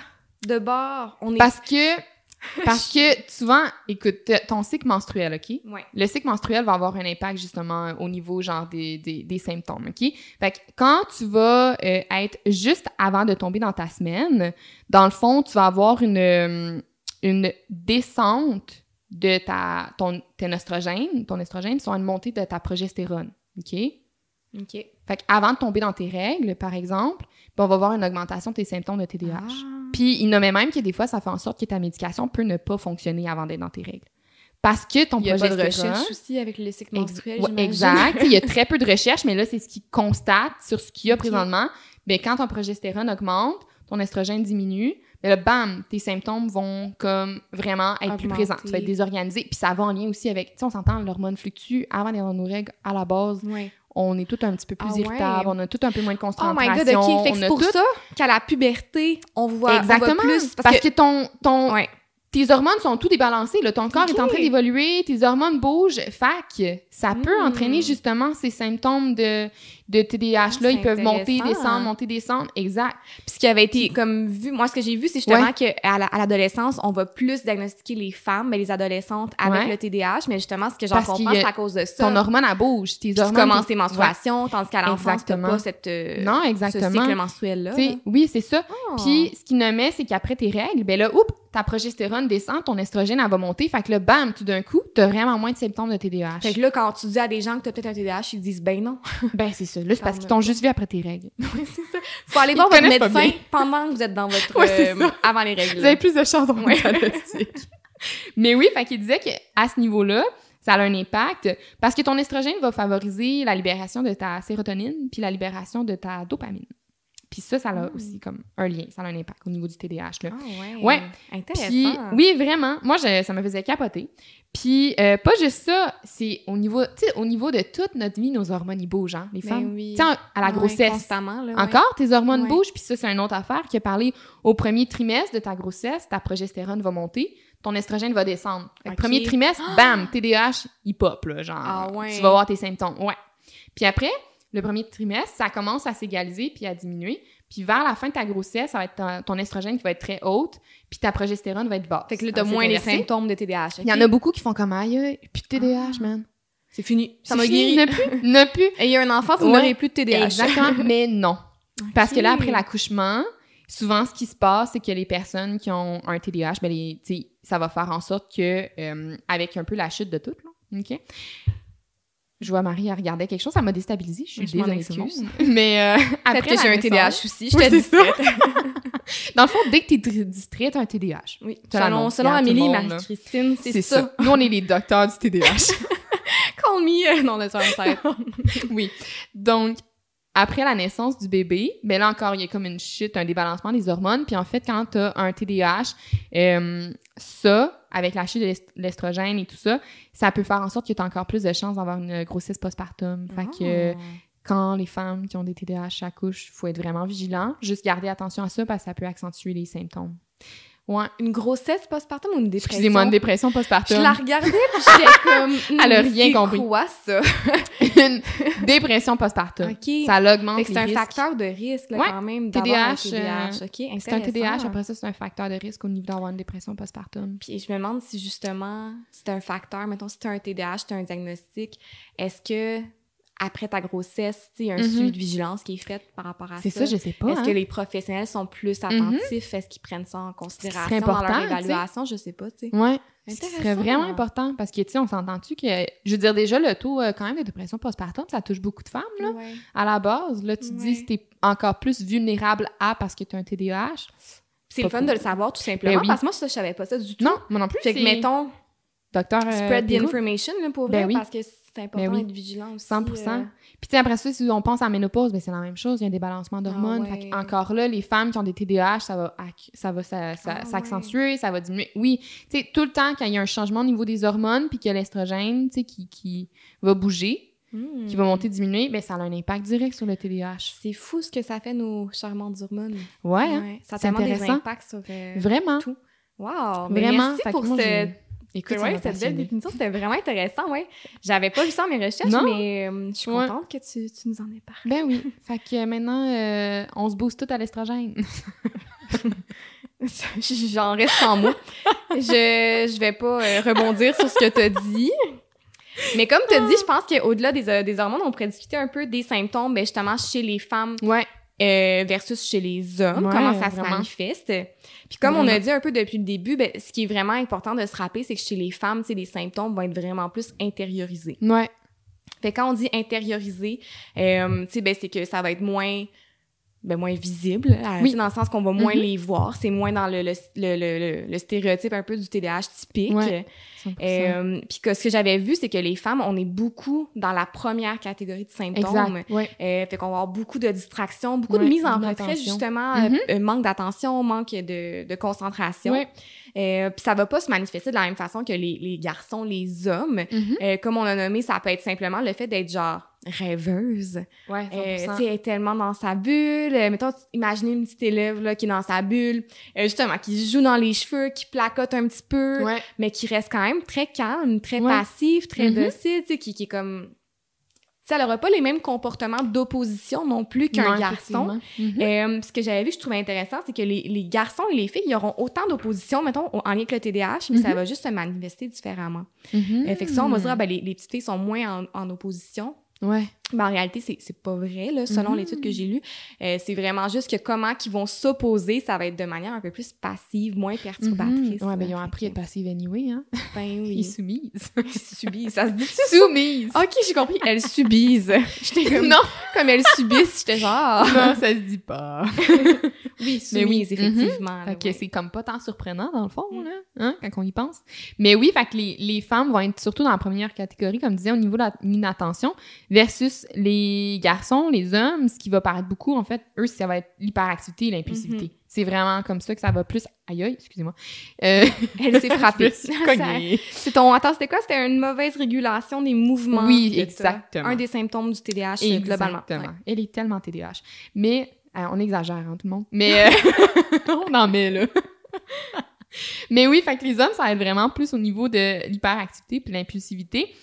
Speaker 2: de bord? On est...
Speaker 1: parce que... Parce que souvent, écoute, ton cycle menstruel, OK?
Speaker 2: Ouais.
Speaker 1: Le cycle menstruel va avoir un impact justement au niveau genre des, des, des symptômes, OK? Fait que quand tu vas euh, être juste avant de tomber dans ta semaine, dans le fond, tu vas avoir une, euh, une descente de ta, ton, ton estrogène, ton estrogène, soit une montée de ta progestérone, OK?
Speaker 2: OK.
Speaker 1: Fait qu'avant de tomber dans tes règles, par exemple, ben, on va voir une augmentation de tes symptômes de TDAH.
Speaker 2: Ah.
Speaker 1: Puis il nommait même que des fois, ça fait en sorte que ta médication peut ne pas fonctionner avant d'être dans tes règles. Parce que ton
Speaker 2: Il y a pas de recherche aussi avec le cycle
Speaker 1: Ex-
Speaker 2: menstruel,
Speaker 1: ouais, exact. Il y a très peu de recherches, mais là, c'est ce qu'ils constatent sur ce qu'il y a
Speaker 2: Ok.
Speaker 1: présentement. Ben, quand ton progestérone augmente, ton estrogène diminue, ben là, bam, tes symptômes vont comme vraiment être plus présents. Tu vas être désorganisé. Puis ça va en lien aussi avec, tu sais, on s'entend, l'hormone fluctue. Avant d'être dans nos règles, à la base,
Speaker 2: Ouais.
Speaker 1: on est tout un petit peu plus
Speaker 2: Ah ouais.
Speaker 1: irritable, on a tout un peu moins de
Speaker 2: Oh
Speaker 1: concentration.
Speaker 2: my god, OK. Fait que c'est pour
Speaker 1: tout-
Speaker 2: ça qu'à la puberté, on voit, on voit
Speaker 1: Exactement.
Speaker 2: plus...
Speaker 1: Parce, que, ton, ton,
Speaker 2: Ouais.
Speaker 1: tes hormones sont tout débalancées. Là. Ton corps est en train d'évoluer, tes hormones bougent. Fac, ça peut
Speaker 2: Hmm.
Speaker 1: entraîner justement ces symptômes de, de TDAH-là.
Speaker 2: Ah, c'est
Speaker 1: Ils peuvent monter, descendre, monter, descendre. Exact.
Speaker 2: Puis ce qui avait été comme vu, moi ce que j'ai vu, c'est justement que à la- à l'adolescence, on va plus diagnostiquer les femmes, mais les adolescentes avec
Speaker 1: Ouais.
Speaker 2: le TDAH, mais justement ce que j'en comprends, c'est à cause de ça.
Speaker 1: Ton hormone, elle bouge. Tes
Speaker 2: Puis tu
Speaker 1: hormones.
Speaker 2: commences
Speaker 1: tes-
Speaker 2: menstruations, tandis qu'à l'enfance, t'as pas cette, euh,
Speaker 1: Non,
Speaker 2: ce
Speaker 1: exactement.
Speaker 2: cycle menstruel-là.
Speaker 1: Tu sais, oui, c'est ça.
Speaker 2: là.
Speaker 1: Puis, ce qu'il nommait, c'est qu'après tes règles, ben là, oups, ta progestérone descend, ton estrogène, elle va monter. Fait que là, bam, tout d'un coup, t'as vraiment moins de symptômes de TDAH.
Speaker 2: Fait que là, quand tu dis à des gens que t'as peut-être un TDAH, ils disent ben non.
Speaker 1: Ben, c'est ça. Là, c'est parce qu'ils t'ont juste vu après tes règles.
Speaker 2: Faut aller voir votre médecin pendant que vous êtes dans votre
Speaker 1: c'est
Speaker 2: euh, avant les règles.
Speaker 1: Vous avez plus de chance dans votre diagnostic. Mais oui, fait qu'il disait qu'à ce niveau-là, ça a un impact parce que ton estrogène va favoriser la libération de ta sérotonine puis la libération de ta dopamine. Puis ça, ça a
Speaker 2: Mm.
Speaker 1: aussi comme un lien, ça a un impact au niveau du TDAH. Là.
Speaker 2: Ah ouais.
Speaker 1: Ouais.
Speaker 2: Intéressant.
Speaker 1: Puis, oui, vraiment. Moi, je- ça me faisait capoter. Puis, euh, pas juste ça, c'est au niveau, au niveau de toute notre vie, nos hormones, ils bougent, hein, les
Speaker 2: Ben
Speaker 1: femmes.
Speaker 2: oui.
Speaker 1: À la
Speaker 2: Ouais,
Speaker 1: grossesse.
Speaker 2: constamment, là, ouais.
Speaker 1: Encore, tes hormones
Speaker 2: Ouais.
Speaker 1: bougent, puis ça, c'est une autre affaire qui a parlé au premier trimestre de ta grossesse, ta progestérone va monter, ton estrogène va descendre. Fait que
Speaker 2: Ok.
Speaker 1: Premier trimestre, bam, TDAH, il pop, là, genre.
Speaker 2: Ah ouais.
Speaker 1: Tu vas voir tes symptômes. Ouais. Puis après, le premier trimestre, ça commence à s'égaliser puis à diminuer. Puis vers la fin de ta grossesse, ça va être ton, ton estrogène qui va être très haute, puis ta progestérone va être basse.
Speaker 2: Fait que là, t'as moins les symptômes de TDAH.
Speaker 1: Il y en a beaucoup qui font comme aïe, puis de TDAH,
Speaker 2: Ah.
Speaker 1: man.
Speaker 2: C'est fini. Ça m'a guéri.
Speaker 1: Ne plus, ne plus.
Speaker 2: Ayez un enfant, vous
Speaker 1: Ouais.
Speaker 2: n'aurez plus de TDAH.
Speaker 1: Exactement, mais non. Parce que là, après l'accouchement, souvent, ce qui se passe, c'est que les personnes qui ont un TDAH, ben, les, ça va faire en sorte que, euh, avec un peu la chute de tout, là, OK? Je vois Marie, elle regardait quelque chose, ça m'a déstabilisée. Je suis
Speaker 2: Je
Speaker 1: désolée,
Speaker 2: excuse.
Speaker 1: Mais euh,
Speaker 2: Peut-être
Speaker 1: après
Speaker 2: que j'ai un TDAH aussi. Je
Speaker 1: Oui,
Speaker 2: te
Speaker 1: c'est
Speaker 2: dis.
Speaker 1: ça. Dans le fond, dès que t'es dr- distrait, t'as un TDAH.
Speaker 2: Oui. Selon, Amélie et. Marie-Christine, c'est ça.
Speaker 1: ça. Nous, on est les docteurs du TDAH.
Speaker 2: Call me. euh, Non, laisse faire
Speaker 1: oui. Donc, après la naissance du bébé, ben là encore, il y a comme une chute, un débalancement des hormones. Puis en fait, quand tu as un TDAH, euh, ça, avec la chute de l'est- l'estrogène et tout ça, ça peut faire en sorte que tu as encore plus de chances d'avoir une grossesse postpartum. Fait que
Speaker 2: Ah.
Speaker 1: quand les femmes qui ont des TDAH accouchent, il faut être vraiment vigilant. Juste garder attention à ça parce que ça peut accentuer les symptômes. Ouais.
Speaker 2: Une grossesse postpartum ou une dépression?
Speaker 1: Excusez-moi, une dépression
Speaker 2: Je
Speaker 1: postpartum.
Speaker 2: la regardais puis j'étais comme...
Speaker 1: Elle a
Speaker 2: hmm,
Speaker 1: rien compris.
Speaker 2: quoi ça?
Speaker 1: une dépression postpartum.
Speaker 2: OK.
Speaker 1: Ça l'augmente
Speaker 2: c'est un
Speaker 1: risques.
Speaker 2: facteur de risque, là,
Speaker 1: Ouais.
Speaker 2: quand même, d'avoir un
Speaker 1: TDAH, euh,
Speaker 2: OK,
Speaker 1: C'est un TDAH, après ça, c'est un facteur de risque au niveau d'avoir une dépression postpartum.
Speaker 2: Puis je me demande si justement, c'est un facteur, mettons, si tu as un TDAH, tu as un diagnostic, est-ce que après ta grossesse, tu sais, il y a un
Speaker 1: Mhm.
Speaker 2: suivi de vigilance qui est fait par rapport à ça?
Speaker 1: C'est ça, je sais pas.
Speaker 2: Est-ce
Speaker 1: hein.
Speaker 2: que les professionnels sont plus attentifs? Est-ce qu'ils prennent ça en considération dans
Speaker 1: important,
Speaker 2: leur
Speaker 1: tu sais.
Speaker 2: évaluation? Je sais pas, tu sais.
Speaker 1: Ouais. Ce serait vraiment important parce que, tu sais, on s'entend-tu que, je veux dire, déjà, le taux, euh, quand même, de dépression postpartum, ça touche beaucoup de femmes, là.
Speaker 2: Ouais.
Speaker 1: À la base, là, tu te
Speaker 2: Ouais.
Speaker 1: dis si t'es encore plus vulnérable à parce que tu as un TDAH.
Speaker 2: C'est le fun
Speaker 1: cool.
Speaker 2: de le savoir, tout simplement,
Speaker 1: Ben oui.
Speaker 2: parce que moi, ça, je savais pas ça du tout.
Speaker 1: Non, moi non plus.
Speaker 2: Fait que, mettons,
Speaker 1: Docteur euh,
Speaker 2: spread the information, là, pour
Speaker 1: Ben
Speaker 2: vrai,
Speaker 1: oui.
Speaker 2: parce que c'est important
Speaker 1: oui.
Speaker 2: d'être vigilant aussi.
Speaker 1: 100
Speaker 2: euh,
Speaker 1: Puis, après ça, si on pense à la ménopause, ben, c'est la même chose. Il y a un débalancement d'hormones.
Speaker 2: Ah ouais.
Speaker 1: Que encore là, les femmes qui ont des TDAH, ça va, ça va ça- ça-
Speaker 2: Ah
Speaker 1: s'accentuer, ça va diminuer. Oui, tu sais, tout le temps, quand il y a un changement au niveau des hormones, puis qu'il y a l'estrogène, tu sais, qui, qui va bouger,
Speaker 2: hmm.
Speaker 1: qui va monter, diminuer, ben, ça a un impact direct sur le TDAH.
Speaker 2: C'est fou ce que ça fait, nos charmantes hormones.
Speaker 1: Ouais, hein?
Speaker 2: Ça a tellement des impacts sur euh,
Speaker 1: Vraiment.
Speaker 2: tout. Wow! Mais
Speaker 1: Vraiment.
Speaker 2: merci
Speaker 1: Fait que
Speaker 2: pour ce-
Speaker 1: Écoute,
Speaker 2: ouais, cette belle définition, c'était vraiment intéressant, ouais. J'avais pas vu ça dans mes recherches,
Speaker 1: Non?
Speaker 2: mais euh, je suis
Speaker 1: Ouais.
Speaker 2: contente que tu, tu nous en aies parlé.
Speaker 1: Ben oui. fait que maintenant, euh, on se booste tout à l'estrogène.
Speaker 2: J'en reste sans mots. je, je vais pas euh, rebondir sur ce que tu as dit. Mais comme tu as dit, je pense qu'au-delà des, des hormones, on pourrait discuter un peu des symptômes, ben, justement, chez les femmes
Speaker 1: ouais.
Speaker 2: Euh, versus chez les hommes,
Speaker 1: Ouais,
Speaker 2: comment ça se manifeste. Puis comme on a dit un peu depuis le début, ben, ce qui est vraiment important de se rappeler, c'est que chez les femmes, tu sais, les symptômes vont être vraiment plus intériorisés.
Speaker 1: Ouais.
Speaker 2: Fait quand on dit intériorisé, euh, tu sais, ben, c'est que ça va être moins, ben, moins visible, euh,
Speaker 1: Oui.
Speaker 2: dans le sens qu'on va moins
Speaker 1: Mhm.
Speaker 2: les voir. C'est moins dans le, le, le, le, stéréotype un peu du TDAH typique.
Speaker 1: Ouais. 100%.
Speaker 2: Euh, Puis que ce que j'avais vu, c'est que les femmes, on est beaucoup dans la première catégorie de symptômes.
Speaker 1: exact. Ouais.
Speaker 2: Euh, fait qu'on va avoir beaucoup de distractions, beaucoup de
Speaker 1: Ouais,
Speaker 2: mise en retrait, justement, euh, manque d'attention, manque de, de concentration.
Speaker 1: Ouais.
Speaker 2: Euh, Puis ça va pas se manifester de la même façon que les, les garçons, les hommes.
Speaker 1: Mhm.
Speaker 2: Euh, comme on a nommé, ça peut être simplement le fait d'être genre rêveuse.
Speaker 1: Ouais,
Speaker 2: Euh,
Speaker 1: 100%.
Speaker 2: tu sais, elle est tellement dans sa bulle. Euh, mettons, imaginez une petite élève là, qui est dans sa bulle, euh, justement, qui se joue dans les cheveux, qui placote un petit peu,
Speaker 1: ouais.
Speaker 2: mais qui reste quand même très calme, très
Speaker 1: Ouais.
Speaker 2: passive, très
Speaker 1: Mhm.
Speaker 2: docile, tu sais, qui, qui est comme... Tu sais, elle aura pas les mêmes comportements d'opposition non plus qu'un garçon. Euh, ce que j'avais vu, je trouvais intéressant, c'est que les, les garçons et les filles, ils auront autant d'opposition, mettons, en lien avec le TDAH, mais ça
Speaker 1: Mhm.
Speaker 2: va juste se manifester différemment. Fait que ça, on va se dire, ah, ben, les, les petites filles sont moins en, en opposition.
Speaker 1: Ouais.
Speaker 2: Mais en réalité, c'est pas vrai, là, selon
Speaker 1: Mhm.
Speaker 2: l'étude que j'ai lue. Euh, c'est vraiment juste que comment qu'ils vont s'opposer, ça va être de manière un peu plus passive, moins perturbatrice.
Speaker 1: Mhm. Ouais, ben ils ont appris à être passive anyway, hein.
Speaker 2: Ben
Speaker 1: Ils
Speaker 2: oui.
Speaker 1: soumisent.
Speaker 2: subissent. Ça se dit
Speaker 1: Soumise!
Speaker 2: Ok, j'ai compris. Elles subissent. J'étais comme...
Speaker 1: Non!
Speaker 2: Comme elles subissent, j'étais genre...
Speaker 1: Non, ça se dit pas.
Speaker 2: Oui,
Speaker 1: Mais oui,
Speaker 2: soumises, effectivement. ouais.
Speaker 1: c'est comme pas tant surprenant, dans le fond,
Speaker 2: Mm.
Speaker 1: là, hein, quand on y pense. Mais oui, fait que les, les femmes vont être surtout dans la première catégorie, comme disait, au niveau de l'inattention, versus les garçons, les hommes, ce qui va paraître beaucoup, en fait, eux, ça va être l'hyperactivité et l'impulsivité.
Speaker 2: Mm-hmm.
Speaker 1: C'est vraiment comme ça que ça va plus... Aïe, aïe, excusez-moi. Euh,
Speaker 2: Elle s'est frappée. C'est ton... Attends, c'était quoi? C'était une mauvaise régulation des mouvements.
Speaker 1: Oui, exactement.
Speaker 2: Un des symptômes du TDAH, euh, globalement.
Speaker 1: Exactement.
Speaker 2: Ouais.
Speaker 1: Elle est tellement TDAH. Mais, euh, on exagère, hein, tout le monde. Mais, euh, on en met, là. Mais oui, fait que les hommes, ça va être vraiment plus au niveau de l'hyperactivité puis l'impulsivité,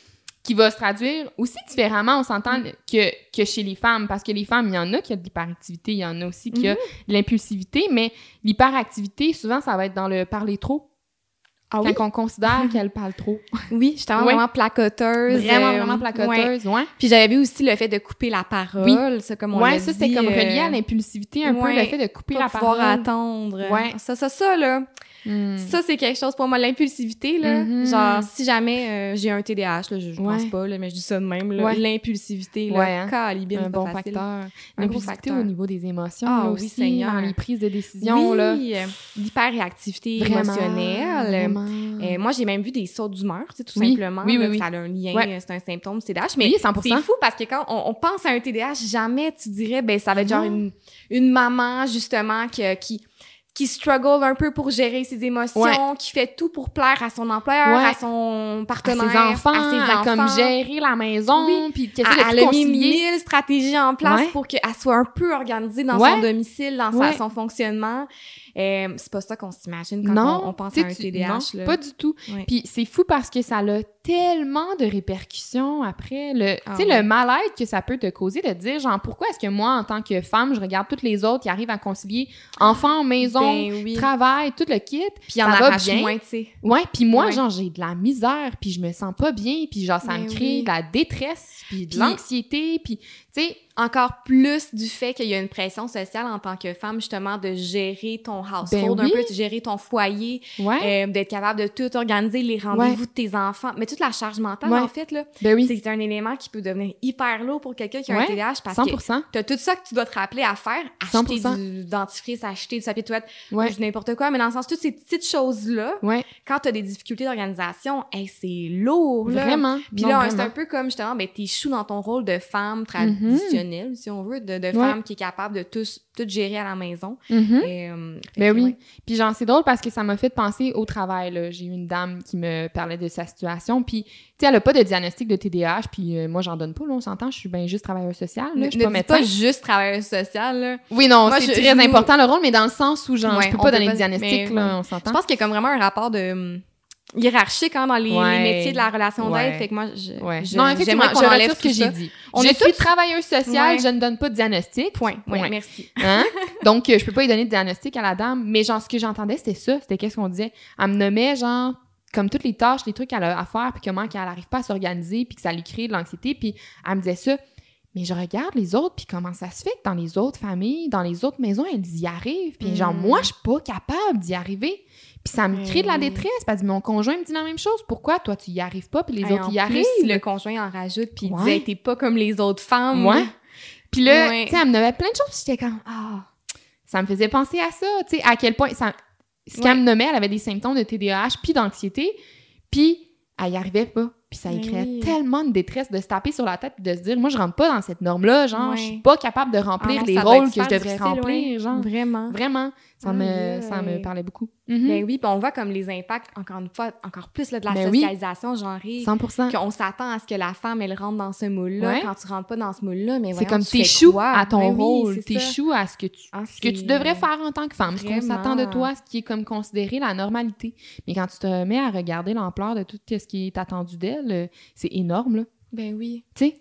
Speaker 1: qui va se traduire aussi différemment, on s'entend, que, que chez les femmes. Parce que les femmes, il y en a qui ont de l'hyperactivité, il y en a aussi qui ont de l'impulsivité, mais l'hyperactivité, souvent, ça va être dans le parler trop.
Speaker 2: Ah oui?
Speaker 1: Quand on considère qu'elle parle trop.
Speaker 2: Oui, justement,
Speaker 1: Ouais.
Speaker 2: vraiment placoteuse.
Speaker 1: Vraiment,
Speaker 2: euh,
Speaker 1: vraiment placoteuse, ouais.
Speaker 2: Puis j'avais vu aussi le fait de couper la parole, ça comme on
Speaker 1: Ouais, ça, c'était comme
Speaker 2: euh,
Speaker 1: relié à l'impulsivité, un peu, le fait de couper la
Speaker 2: pouvoir
Speaker 1: parole.
Speaker 2: attendre.
Speaker 1: Ouais.
Speaker 2: Ça, ça, ça, là,
Speaker 1: Hmm.
Speaker 2: ça, c'est quelque chose pour moi, l'impulsivité, là.
Speaker 1: Mhm.
Speaker 2: Genre, si jamais euh, j'ai un TDAH, là, je, je pense pas, là, mais je dis ça de même, là,
Speaker 1: Ouais.
Speaker 2: l'impulsivité, là,
Speaker 1: Ouais, hein.
Speaker 2: calibine,
Speaker 1: un bon
Speaker 2: facile.
Speaker 1: facteur. L'impulsivité
Speaker 2: facteur.
Speaker 1: au niveau des émotions,
Speaker 2: Ah
Speaker 1: là
Speaker 2: oui,
Speaker 1: aussi,
Speaker 2: Seigneur.
Speaker 1: dans les prises de décision,
Speaker 2: oui,
Speaker 1: là.
Speaker 2: euh, l'hyperréactivité
Speaker 1: Vraiment,
Speaker 2: émotionnelle.
Speaker 1: vraiment.
Speaker 2: Euh, moi, j'ai même vu des sauts d'humeur, tu sais, tout
Speaker 1: Oui,
Speaker 2: simplement.
Speaker 1: oui,
Speaker 2: là,
Speaker 1: oui, oui.
Speaker 2: Ça a un lien,
Speaker 1: Ouais.
Speaker 2: euh, c'est un symptôme du TDAH. Mais
Speaker 1: Oui, 100%.
Speaker 2: c'est fou parce que quand on, on pense à un TDAH, jamais tu dirais, ben, ça va être genre une, une maman, justement, qui, qui struggle un peu pour gérer ses émotions,
Speaker 1: Ouais.
Speaker 2: qui fait tout pour plaire à son employeur,
Speaker 1: Ouais.
Speaker 2: à son
Speaker 1: à
Speaker 2: partenaire,
Speaker 1: ses enfants,
Speaker 2: à ses
Speaker 1: à
Speaker 2: enfants.
Speaker 1: comme gérer la maison,
Speaker 2: Oui.
Speaker 1: puis qu'est-ce
Speaker 2: Elle,
Speaker 1: que
Speaker 2: elle a mis mille stratégies en place
Speaker 1: Ouais.
Speaker 2: pour qu'elle soit un peu organisée dans son domicile, dans sa- son fonctionnement. Euh, c'est pas ça qu'on s'imagine quand
Speaker 1: non,
Speaker 2: on, on pense à un
Speaker 1: tu-
Speaker 2: TDAH.
Speaker 1: non,
Speaker 2: là.
Speaker 1: pas du tout. Puis c'est fou parce que ça a tellement de répercussions après. Le,
Speaker 2: Ah
Speaker 1: tu sais,
Speaker 2: ouais.
Speaker 1: le mal-être que ça peut te causer de dire, genre, pourquoi est-ce que moi, en tant que femme, je regarde toutes les autres qui arrivent à concilier enfants, maison,
Speaker 2: Ben oui.
Speaker 1: travail, tout le kit.
Speaker 2: Puis y en
Speaker 1: ça va bien.
Speaker 2: moins, tu sais.
Speaker 1: Ouais, puis moi,
Speaker 2: Ouais.
Speaker 1: genre, j'ai de la misère, puis je me sens pas bien, puis genre, ça
Speaker 2: Ben
Speaker 1: me crée de la détresse, puis de l'anxiété, puis, tu sais,
Speaker 2: Encore plus du fait qu'il y a une pression sociale en tant que femme, justement, de gérer ton household
Speaker 1: Ben oui.
Speaker 2: un peu, de gérer ton foyer,
Speaker 1: ouais,
Speaker 2: euh, d'être capable de tout organiser, les rendez-vous de tes enfants. Mais toute la charge mentale,
Speaker 1: Ouais.
Speaker 2: en fait, là,
Speaker 1: ben oui,
Speaker 2: c'est un élément qui peut devenir hyper lourd pour quelqu'un qui a un TDAH parce
Speaker 1: 100%.
Speaker 2: que t'as tout ça que tu dois te rappeler à faire, acheter
Speaker 1: 100%.
Speaker 2: du dentifrice, acheter du papier de toilette, n'importe quoi, mais dans le sens, toutes ces petites choses-là, quand t'as des difficultés d'organisation, hey, c'est lourd, là.
Speaker 1: vraiment.
Speaker 2: Puis là, c'est
Speaker 1: vraiment.
Speaker 2: un peu comme justement, ben, t'échoues dans ton rôle de femme tra-
Speaker 1: Mhm.
Speaker 2: Traditionnelle, si on veut, de, femme qui est capable de tous, tout gérer à la maison.
Speaker 1: Mhm.
Speaker 2: Et, euh,
Speaker 1: Ben
Speaker 2: que,
Speaker 1: oui. Puis genre, c'est drôle parce que ça m'a fait penser au travail. J'ai eu une dame qui me parlait de sa situation. Puis, tu sais, elle a pas de diagnostic de TDAH. Puis euh, moi, j'en donne pas, là, on s'entend. Je suis bien juste travailleuse sociale. Là.
Speaker 2: Ne,
Speaker 1: Je suis pas
Speaker 2: dis
Speaker 1: médecin.
Speaker 2: pas juste travailleuse sociale, là.
Speaker 1: Oui, non, c'est
Speaker 2: je-
Speaker 1: très
Speaker 2: je nous-
Speaker 1: important le rôle, mais dans le sens où, genre,
Speaker 2: Ouais,
Speaker 1: je peux pas donner de diagnostic, là, on
Speaker 2: Je
Speaker 1: s'entend.
Speaker 2: pense qu'il y a comme vraiment un rapport de hum, hiérarchique hein, dans les, les
Speaker 1: Ouais.
Speaker 2: métiers de la relation
Speaker 1: Ouais.
Speaker 2: d'aide. Fait que moi, je,
Speaker 1: Ouais.
Speaker 2: je-
Speaker 1: non, effectivement, je retire ce que
Speaker 2: tout
Speaker 1: j'ai dit.
Speaker 2: On
Speaker 1: je
Speaker 2: est
Speaker 1: suis
Speaker 2: tous-
Speaker 1: travailleuse sociale,
Speaker 2: Ouais.
Speaker 1: je ne donne pas de diagnostic.
Speaker 2: Point. Ouais,
Speaker 1: Point.
Speaker 2: merci.
Speaker 1: Hein? Donc, euh, je peux pas lui donner de diagnostic à la dame. Mais genre, ce que j'entendais, c'était ça. C'était qu'est-ce qu'on disait? Elle me nommait, genre, comme toutes les tâches, les trucs qu'elle a à faire, puis comment qu'elle arrive pas à s'organiser, puis que ça lui crée de l'anxiété. Puis elle me disait ça. Mais je regarde les autres, puis comment ça se fait que dans les autres familles, dans les autres maisons, elles y arrivent. Puis genre,
Speaker 2: Mm.
Speaker 1: moi, je suis pas capable d'y arriver. Puis ça me crée de la détresse. Parce que mon conjoint me dit la même chose. Pourquoi toi, tu y arrives pas, puis les
Speaker 2: Hey,
Speaker 1: autres y arrivent?
Speaker 2: le conjoint en rajoute, puis il
Speaker 1: Ouais.
Speaker 2: disait, Hey, t'es pas comme les autres femmes.
Speaker 1: Ouais. Puis là,
Speaker 2: Ouais.
Speaker 1: tu sais, elle me nommait plein de choses, j'étais comme, ah, ça me faisait penser à ça, tu sais, à quel point, ça, ce qu'elle me nommait, elle avait des symptômes de TDAH, puis d'anxiété, puis elle y arrivait pas. Puis ça
Speaker 2: oui.
Speaker 1: tellement de détresse de se taper sur la tête puis de se dire, moi, je rentre pas dans cette norme-là, genre, je suis pas capable de
Speaker 2: Ah
Speaker 1: remplir
Speaker 2: non,
Speaker 1: les rôles que je devrais remplir, genre.
Speaker 2: Vraiment.
Speaker 1: Vraiment, ça me, ça me parlait beaucoup. Mhm.
Speaker 2: Ben oui, puis on voit comme les impacts, encore une fois, encore plus là, de la
Speaker 1: Ben oui.
Speaker 2: socialisation genrée.
Speaker 1: 100
Speaker 2: Qu'on s'attend à ce que la femme, elle rentre dans ce moule-là.
Speaker 1: Ouais.
Speaker 2: Quand tu rentres pas dans ce moule-là, mais
Speaker 1: C'est comme t'échoues à ton
Speaker 2: Ben oui,
Speaker 1: rôle, t'échoues à ce que tu
Speaker 2: Ah,
Speaker 1: ce que tu devrais faire en tant que femme, ce qu'on
Speaker 2: Vraiment.
Speaker 1: s'attend de toi, ce qui est comme considéré la normalité. Mais quand tu te mets à regarder l'ampleur de tout ce qui est attendu d'elle, euh, c'est énorme, là.
Speaker 2: Ben oui.
Speaker 1: Tu sais?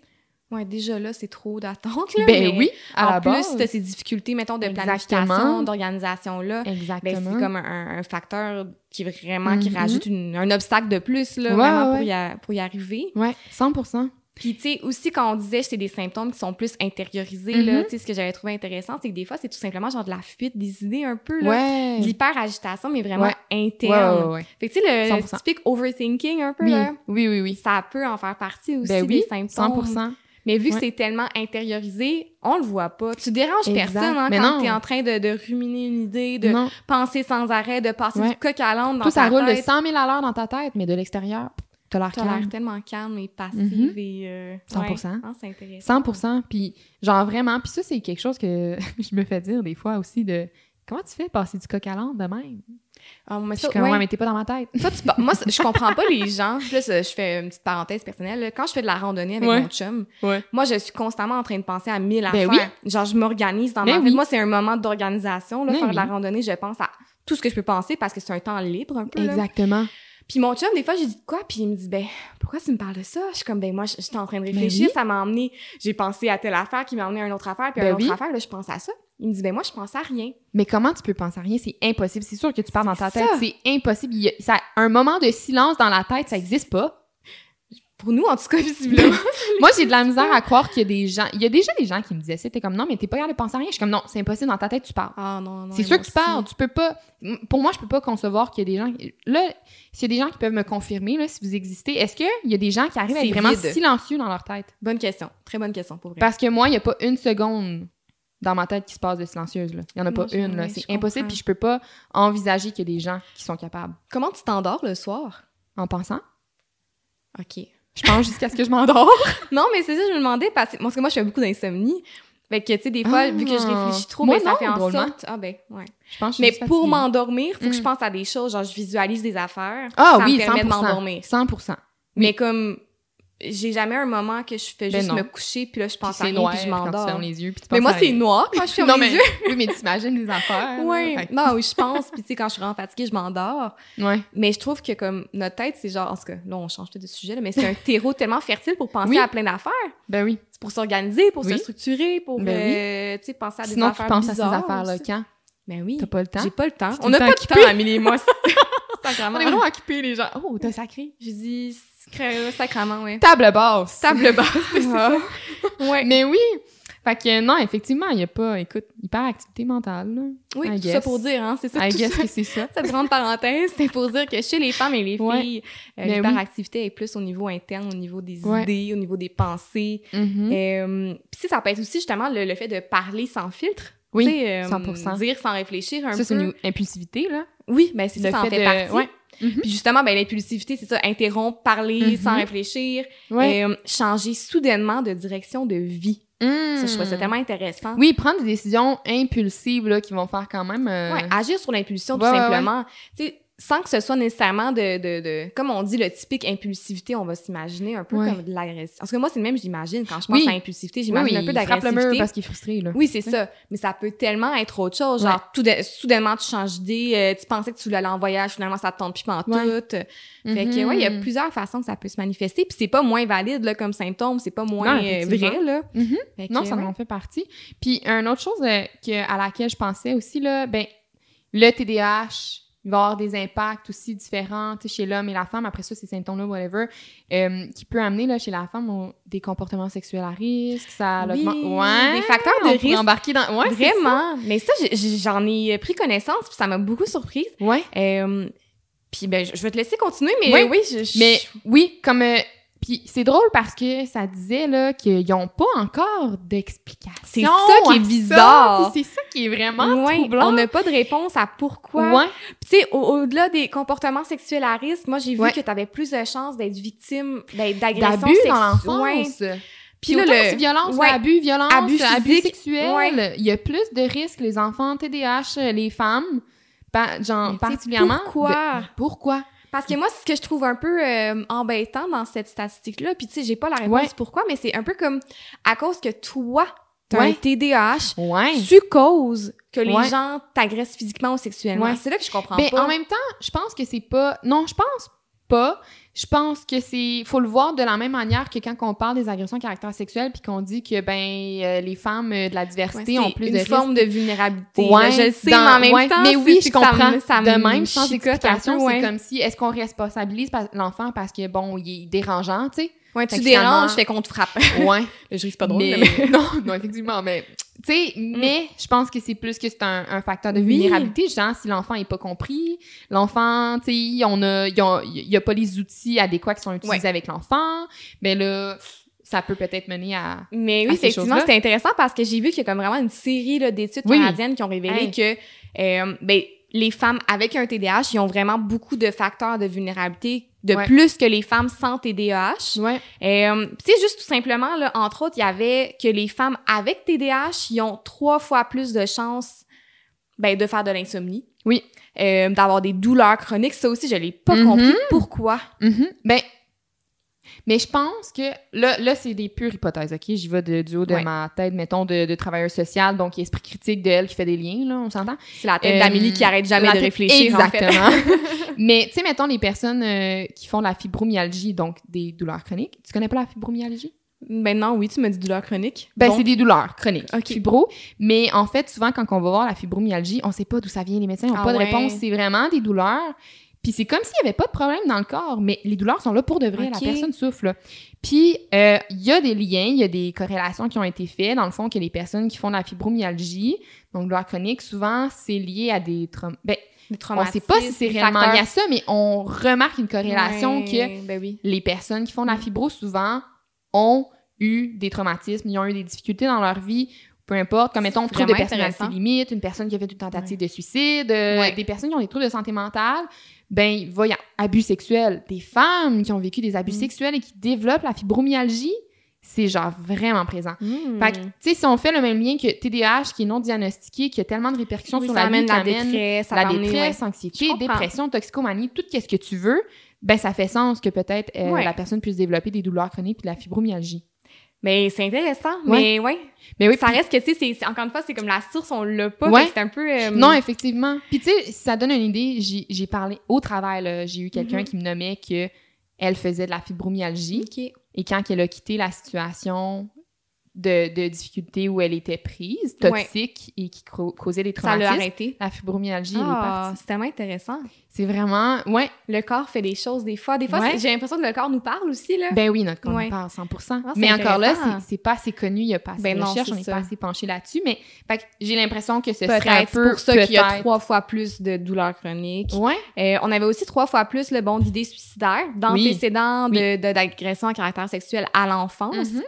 Speaker 2: Ouais, déjà là, c'est trop d'attente. là,
Speaker 1: Ben
Speaker 2: mais
Speaker 1: oui, à
Speaker 2: en
Speaker 1: la
Speaker 2: plus,
Speaker 1: base.
Speaker 2: t'as ces difficultés, mettons, de
Speaker 1: Exactement.
Speaker 2: planification, d'organisation-là. Ben,
Speaker 1: Exactement.
Speaker 2: c'est comme un, un facteur qui vraiment qui
Speaker 1: Mhm.
Speaker 2: rajoute une- un obstacle de plus là,
Speaker 1: Ouais,
Speaker 2: vraiment
Speaker 1: ouais.
Speaker 2: pour, y a- pour y arriver.
Speaker 1: Ouais, 100%
Speaker 2: Puis tu sais aussi quand on disait que c'est des symptômes qui sont plus intériorisés là, tu sais ce que j'avais trouvé intéressant, c'est que des fois c'est tout simplement genre de la fuite des idées un peu là,
Speaker 1: Ouais.
Speaker 2: l'hyper-agitation mais vraiment
Speaker 1: Ouais.
Speaker 2: Interne.
Speaker 1: ouais, ouais.
Speaker 2: Fait que tu sais le, le
Speaker 1: 100%.
Speaker 2: typique overthinking un peu
Speaker 1: Oui,
Speaker 2: là,
Speaker 1: oui, oui, oui.
Speaker 2: ça peut en faire partie aussi
Speaker 1: Ben oui,
Speaker 2: des symptômes.
Speaker 1: 100
Speaker 2: Mais vu que
Speaker 1: Ouais.
Speaker 2: c'est tellement intériorisé, on le voit pas. Tu déranges
Speaker 1: Exact.
Speaker 2: personne hein,
Speaker 1: Mais
Speaker 2: quand
Speaker 1: non.
Speaker 2: t'es en train de, de ruminer une idée, de
Speaker 1: Non.
Speaker 2: penser sans arrêt, de passer
Speaker 1: Ouais.
Speaker 2: du coq à l'âne dans
Speaker 1: Tout ça
Speaker 2: ta
Speaker 1: roule de
Speaker 2: tête.
Speaker 1: 100 000 à l'heure dans ta tête, mais de l'extérieur, t'as l'air
Speaker 2: T'as l'air
Speaker 1: calme.
Speaker 2: tellement calme et passive
Speaker 1: Mhm.
Speaker 2: et... euh,
Speaker 1: 100%.
Speaker 2: ouais. Ah, c'est intéressant.
Speaker 1: 100 Puis, genre vraiment, puis ça, c'est quelque chose que je me fais dire des fois aussi de comment tu fais passer du coq à l'âne de même?
Speaker 2: Ah, mais
Speaker 1: Je
Speaker 2: ça,
Speaker 1: comme,
Speaker 2: ouais.
Speaker 1: ouais, mais t'es pas dans ma tête.
Speaker 2: Toi, tu par- Moi, je comprends pas les gens. Là, je fais une petite parenthèse personnelle. Quand je fais de la randonnée avec
Speaker 1: Ouais.
Speaker 2: mon chum,
Speaker 1: Ouais.
Speaker 2: moi, je suis constamment en train de penser à mille
Speaker 1: Ben
Speaker 2: affaires. Genre, je m'organise dans ma
Speaker 1: Ben oui.
Speaker 2: Moi, c'est un moment d'organisation. Là,
Speaker 1: Ben
Speaker 2: faire de la randonnée, je pense à tout ce que je peux penser parce que c'est un temps libre un peu. là.
Speaker 1: Exactement.
Speaker 2: Puis mon chum, des fois, j'ai dit quoi? Puis il me dit, ben, pourquoi tu me parles de ça? Je suis comme, ben, moi, j'étais en train de réfléchir.
Speaker 1: Ben oui.
Speaker 2: Ça m'a emmené, j'ai pensé à telle affaire qui m'a emmené à une autre affaire, puis à
Speaker 1: Ben
Speaker 2: une autre
Speaker 1: oui.
Speaker 2: affaire. Là, je pense à ça. Il me dit, ben, moi, je pense à rien.
Speaker 1: Mais comment tu peux penser à rien? C'est impossible. C'est sûr que tu pars dans ta tête. C'est impossible. Il y a- ça, un moment de silence dans la tête, ça existe pas.
Speaker 2: Pour nous, en tout cas, visiblement.
Speaker 1: Moi, j'ai de la misère à croire qu'il y a des gens. Il y a déjà des gens qui me disaient ça. T'es comme non, mais t'es pas capable de penser à rien. Je suis comme non, c'est impossible. Dans ta tête, tu parles.
Speaker 2: Ah, non, non.
Speaker 1: C'est sûr que tu parles. Tu peux pas. Pour moi, je peux pas concevoir qu'il y a des gens. Là, s'il y a des gens qui peuvent me confirmer, là, si vous existez, est-ce qu'il y a des gens qui arrivent à être vraiment
Speaker 2: vide.
Speaker 1: silencieux dans leur tête?
Speaker 2: Bonne question. Très bonne question, pour vrai.
Speaker 1: Parce que moi, il y a pas une seconde dans ma tête qui se passe de silencieuse. Là. Il y en a
Speaker 2: Moi,
Speaker 1: pas une. C'est impossible. Puis je peux pas envisager qu'il y a des gens qui sont capables.
Speaker 2: Comment tu t'endors le soir?
Speaker 1: En pensant,
Speaker 2: OK.
Speaker 1: je pense jusqu'à ce que je m'endors.
Speaker 2: Non, mais c'est ça, je me demandais, parce que, parce que moi, je fais beaucoup d'insomnie. Fait que, tu sais, des fois,
Speaker 1: Ah.
Speaker 2: vu que je réfléchis trop,
Speaker 1: Moi,
Speaker 2: ben, ça
Speaker 1: non,
Speaker 2: fait en sorte... Ah, ben, ouais.
Speaker 1: Je pense que je
Speaker 2: Mais pour m'endormir, faut que je
Speaker 1: Mm.
Speaker 2: pense à des choses, genre, je visualise des affaires.
Speaker 1: Ah
Speaker 2: ça
Speaker 1: oui,
Speaker 2: me permet
Speaker 1: 100%.
Speaker 2: de m'endormir.
Speaker 1: 100%.
Speaker 2: Mais comme, j'ai jamais un moment que je fais
Speaker 1: Ben
Speaker 2: juste
Speaker 1: non.
Speaker 2: me coucher, puis là, je
Speaker 1: Puis
Speaker 2: pense à rien,
Speaker 1: noir
Speaker 2: puis je
Speaker 1: quand tu
Speaker 2: m'endors.
Speaker 1: les yeux. Puis tu
Speaker 2: Mais moi, c'est noir quand je ferme
Speaker 1: non,
Speaker 2: les
Speaker 1: mais,
Speaker 2: yeux.
Speaker 1: oui, mais t'imagines les affaires. là. Que-
Speaker 2: Non, oui, je pense, puis tu sais, quand je suis vraiment fatiguée, je m'endors.
Speaker 1: Ouais.
Speaker 2: Mais je trouve que comme notre tête, c'est genre, en tout cas, là, on change de sujet, là, mais c'est un terreau tellement fertile pour penser
Speaker 1: Oui.
Speaker 2: à plein d'affaires.
Speaker 1: Ben oui.
Speaker 2: C'est pour s'organiser, pour
Speaker 1: Oui.
Speaker 2: se structurer, pour,
Speaker 1: Ben
Speaker 2: euh, tu sais, penser à des
Speaker 1: Sinon, tu
Speaker 2: affaires
Speaker 1: penses à ces affaires-là
Speaker 2: aussi.
Speaker 1: quand?
Speaker 2: Ben oui.
Speaker 1: T'as pas le temps?
Speaker 2: J'ai pas le temps. On n'a pas de temps, Amélie et moi.
Speaker 1: On est vraiment occupés, les gens. Oh, t'as sacré.
Speaker 2: J'ai dit sacré- sacrement, ouais.
Speaker 1: Table basse.
Speaker 2: Table basse, c'est ça. Ouais.
Speaker 1: Mais oui. Fait que non, effectivement, il n'y a pas, écoute, hyperactivité mentale. Là.
Speaker 2: Oui,
Speaker 1: I
Speaker 2: tout ça pour dire, hein, c'est ça.
Speaker 1: I
Speaker 2: tout
Speaker 1: guess
Speaker 2: ça.
Speaker 1: que c'est ça.
Speaker 2: Cette grande parenthèse, c'est pour dire que chez les femmes et les
Speaker 1: Ouais.
Speaker 2: filles, euh,
Speaker 1: Ben oui.
Speaker 2: l'hyperactivité est plus au niveau interne, au niveau des
Speaker 1: Ouais.
Speaker 2: idées, au niveau des pensées. Euh, Puis si ça peut être aussi justement le, le fait de parler sans filtre.
Speaker 1: Oui,
Speaker 2: euh,
Speaker 1: 100%.
Speaker 2: Dire sans réfléchir un
Speaker 1: Ça, c'est
Speaker 2: peu.
Speaker 1: une impulsivité, là.
Speaker 2: Oui, ben c'est ça,
Speaker 1: Le
Speaker 2: ça en
Speaker 1: fait
Speaker 2: fait
Speaker 1: de-
Speaker 2: partie.
Speaker 1: ouais. Mhm.
Speaker 2: Puis justement, ben l'impulsivité, c'est ça, interrompre, parler
Speaker 1: Mhm.
Speaker 2: sans réfléchir,
Speaker 1: Ouais.
Speaker 2: euh, changer soudainement de direction de vie. Ça, je trouve ça tellement intéressant.
Speaker 1: Oui, prendre des décisions impulsives là, qui vont faire quand même. euh,
Speaker 2: Ouais, agir sur l'impulsion, tout
Speaker 1: Ouais,
Speaker 2: simplement. Tu sais, sans que ce soit nécessairement de, de, de, comme on dit, le typique impulsivité, on va s'imaginer un peu
Speaker 1: Ouais.
Speaker 2: comme de l'agression. Parce que moi, c'est le même, j'imagine. Quand je pense
Speaker 1: Oui.
Speaker 2: à impulsivité, j'imagine
Speaker 1: oui,
Speaker 2: un peu
Speaker 1: frappe le mur
Speaker 2: d'agressivité.
Speaker 1: parce qu'il est frustré. Là.
Speaker 2: Oui, c'est ça. Mais ça peut tellement être autre chose. Genre, tout de- soudainement, tu changes d'idée, euh, tu pensais que tu voulais aller en voyage, finalement, ça te tente plus pantoute. Fait que, ouais, il y a
Speaker 1: Mhm.
Speaker 2: plusieurs façons que ça peut se manifester. Puis c'est pas moins valide, là, comme symptôme. C'est pas moins
Speaker 1: Non,
Speaker 2: euh, vrai, là.
Speaker 1: Mhm.
Speaker 2: Fait que,
Speaker 1: Non, ça en fait partie. Puis, une autre chose euh, que, à laquelle je pensais aussi, là, ben, le TDAH, il va avoir des impacts aussi différents chez l'homme et la femme. Après ça, ces symptômes-là, whatever, euh, qui peut amener là, chez la femme des comportements sexuels à risque. Ça
Speaker 2: Oui.
Speaker 1: Ouais.
Speaker 2: des facteurs de risque.
Speaker 1: embarquer dans. Ouais, c'est ça.
Speaker 2: Vraiment. Mais ça, j'en ai pris connaissance, puis ça m'a beaucoup surprise.
Speaker 1: Ouais.
Speaker 2: Euh, puis ben, je vais te laisser continuer, mais
Speaker 1: Oui.
Speaker 2: oui, je, je-
Speaker 1: Mais oui, comme. Puis c'est drôle parce que ça disait là qu'ils n'ont pas encore d'explication.
Speaker 2: C'est ça qui est bizarre.
Speaker 1: C'est ça qui est vraiment
Speaker 2: Ouais,
Speaker 1: troublant.
Speaker 2: on n'a pas de réponse à pourquoi.
Speaker 1: Ouais.
Speaker 2: Tu sais, au- au-delà des comportements sexuels à risque, moi, j'ai vu
Speaker 1: Ouais.
Speaker 2: que tu avais plus de chances d'être victime ben, d'agression
Speaker 1: dans
Speaker 2: sexuelle. Ouais.
Speaker 1: l'enfance.
Speaker 2: Puis là, le-
Speaker 1: violence,
Speaker 2: ouais.
Speaker 1: abus, violence,
Speaker 2: Abus
Speaker 1: abus, sexuel.
Speaker 2: ouais.
Speaker 1: Il y a plus de risques, les enfants TDAH, les femmes, genre,
Speaker 2: Mais sais,
Speaker 1: particulièrement.
Speaker 2: pourquoi?
Speaker 1: de- pourquoi?
Speaker 2: Parce que moi, ce que je trouve un peu euh, embêtant dans cette statistique-là, puis tu sais, j'ai pas la réponse
Speaker 1: Ouais.
Speaker 2: pourquoi, mais c'est un peu comme à cause que toi, t'as
Speaker 1: Ouais.
Speaker 2: un TDAH,
Speaker 1: Ouais.
Speaker 2: tu causes que les gens t'agressent physiquement ou sexuellement. C'est là que je comprends
Speaker 1: Ben,
Speaker 2: pas.
Speaker 1: en même temps, je pense que c'est pas. Non, je pense pas. Je pense que c'est. Faut le voir de la même manière que quand on parle des agressions à caractère sexuel, puis qu'on dit que ben euh, les femmes euh, de la diversité ont plus
Speaker 2: une
Speaker 1: de
Speaker 2: forme de vulnérabilité.
Speaker 1: Ouais,
Speaker 2: je sais,
Speaker 1: dans-
Speaker 2: mais en même
Speaker 1: ouais,
Speaker 2: temps,
Speaker 1: mais oui, je
Speaker 2: que ça
Speaker 1: comprends.
Speaker 2: me-
Speaker 1: de
Speaker 2: me
Speaker 1: même, sans explication, c'est comme si est-ce qu'on responsabilise l'enfant parce que bon, il est dérangeant, tu sais?
Speaker 2: Ouais, tu déranges, fait qu'on te frappe.
Speaker 1: Ouais.
Speaker 2: je ris, c'est pas drôle,
Speaker 1: mais,
Speaker 2: mais-
Speaker 1: non, non, effectivement, mais tu sais, mais je pense que c'est plus que c'est un, un facteur de
Speaker 2: Oui.
Speaker 1: vulnérabilité. Genre, si l'enfant est pas compris, l'enfant, tu sais, on a, il y a, pas les outils adéquats qui sont utilisés
Speaker 2: Ouais.
Speaker 1: avec l'enfant, ben là, ça peut peut-être mener à.
Speaker 2: Mais oui, effectivement, c'était intéressant parce que j'ai vu qu'il y a comme vraiment une série d'études
Speaker 1: Oui.
Speaker 2: canadiennes qui ont révélé
Speaker 1: Hey.
Speaker 2: que euh, ben, les femmes avec un TDAH, ils ont vraiment beaucoup de facteurs de vulnérabilité, de
Speaker 1: Ouais.
Speaker 2: plus que les femmes sans TDAH.
Speaker 1: Ouais.
Speaker 2: Euh, tu sais, juste tout simplement, là, entre autres, il y avait que les femmes avec TDAH, ils ont trois fois plus de chances ben, de faire de l'insomnie.
Speaker 1: Oui.
Speaker 2: Euh, d'avoir des douleurs chroniques. Ça aussi, je l'ai pas
Speaker 1: Mhm.
Speaker 2: compris. Pourquoi?
Speaker 1: Mhm. Ben, mais je pense que là, là c'est des pures hypothèses, OK? J'y vais de, du haut de
Speaker 2: Ouais.
Speaker 1: ma tête, mettons, de, de travailleur social, donc esprit critique de elle qui fait des liens, là, on s'entend?
Speaker 2: C'est la tête
Speaker 1: Euh,
Speaker 2: d'Amélie qui arrête jamais de réfléchir, en fait.
Speaker 1: Exactement. Mais, tu sais, mettons, les personnes euh, qui font de la fibromyalgie, donc des douleurs chroniques. Tu connais pas la fibromyalgie?
Speaker 2: Non, oui, tu me dis douleur chronique.
Speaker 1: Ben, c'est des douleurs chroniques.
Speaker 2: Ok.
Speaker 1: Fibro. Mais en fait, souvent, quand on va voir la fibromyalgie, on sait pas d'où ça vient. Les médecins n'ont
Speaker 2: Ah
Speaker 1: pas de réponse. C'est vraiment des douleurs. Puis c'est comme s'il y avait pas de problème dans le corps, mais les douleurs sont là pour de vrai. La personne souffre. là. Puis euh, il y a des liens, il y a des corrélations qui ont été faites. Dans le fond, que les personnes qui font de la fibromyalgie, donc douleur chronique, souvent, c'est lié à des traumas. Ben, on sait pas si c'est réellement lié à ça, mais on remarque une corrélation que
Speaker 2: Ben oui.
Speaker 1: les personnes qui font de la
Speaker 2: Mm.
Speaker 1: fibro souvent ont eu des traumatismes, ils ont eu des difficultés dans leur vie, peu importe, comme mettons trouble de personnalité limite, une personne qui a fait une tentative de suicide, euh,
Speaker 2: Ouais.
Speaker 1: des personnes qui ont des troubles de santé mentale, ben voyons, abus sexuels, des femmes qui ont vécu des abus
Speaker 2: Mm.
Speaker 1: sexuels et qui développent la fibromyalgie, c'est genre vraiment présent.
Speaker 2: Hmm.
Speaker 1: Fait que, tu sais, si on fait le même lien que TDAH qui est non diagnostiqué, qui a tellement de répercussions
Speaker 2: Oui,
Speaker 1: sur la vie,
Speaker 2: la détresse,
Speaker 1: la détresse,
Speaker 2: ouais.
Speaker 1: anxiété, dépression, toxicomanie, tout ce que tu veux, ben ça fait sens que peut-être euh, la personne puisse développer des douleurs chroniques puis de la fibromyalgie.
Speaker 2: Mais c'est intéressant,
Speaker 1: Ouais.
Speaker 2: mais ouais.
Speaker 1: Mais oui,
Speaker 2: Ça reste que, tu sais, encore une fois, c'est comme la source, on l'a pas,
Speaker 1: Ouais.
Speaker 2: c'est un peu... euh,
Speaker 1: non, effectivement. Puis tu sais, ça donne une idée, j'ai j'ai parlé au travail, là, j'ai eu quelqu'un
Speaker 2: Mhm.
Speaker 1: qui me nommait que elle faisait de la fibromyalgie
Speaker 2: OK.
Speaker 1: et quand elle a quitté la situation de, de difficulté où elle était prise,
Speaker 2: Ouais.
Speaker 1: toxique et qui causait des
Speaker 2: Ça l'a
Speaker 1: traumatismes,
Speaker 2: arrêté.
Speaker 1: la fibromyalgie
Speaker 2: Ah,
Speaker 1: partie.
Speaker 2: c'est tellement intéressant.
Speaker 1: C'est vraiment, ouais,
Speaker 2: Le corps fait des choses des fois. Des fois,
Speaker 1: Ouais.
Speaker 2: j'ai l'impression que le corps nous parle aussi, là.
Speaker 1: Ben oui, notre corps
Speaker 2: Ouais.
Speaker 1: nous parle 100%.
Speaker 2: Ah,
Speaker 1: mais encore là, c'est- pas assez connu, il y a pas assez
Speaker 2: Ben
Speaker 1: de
Speaker 2: non,
Speaker 1: recherche, on n'est pas assez penché là-dessus. Mais j'ai l'impression que ce serait un peu
Speaker 2: pour ça qu'il y a trois fois plus de douleurs chroniques.
Speaker 1: Ouais.
Speaker 2: Euh, on avait aussi trois fois plus le bon d'idées suicidaires, d'antécédents
Speaker 1: Oui.
Speaker 2: de- d'agressions à caractère sexuel à l'enfance,
Speaker 1: Mhm.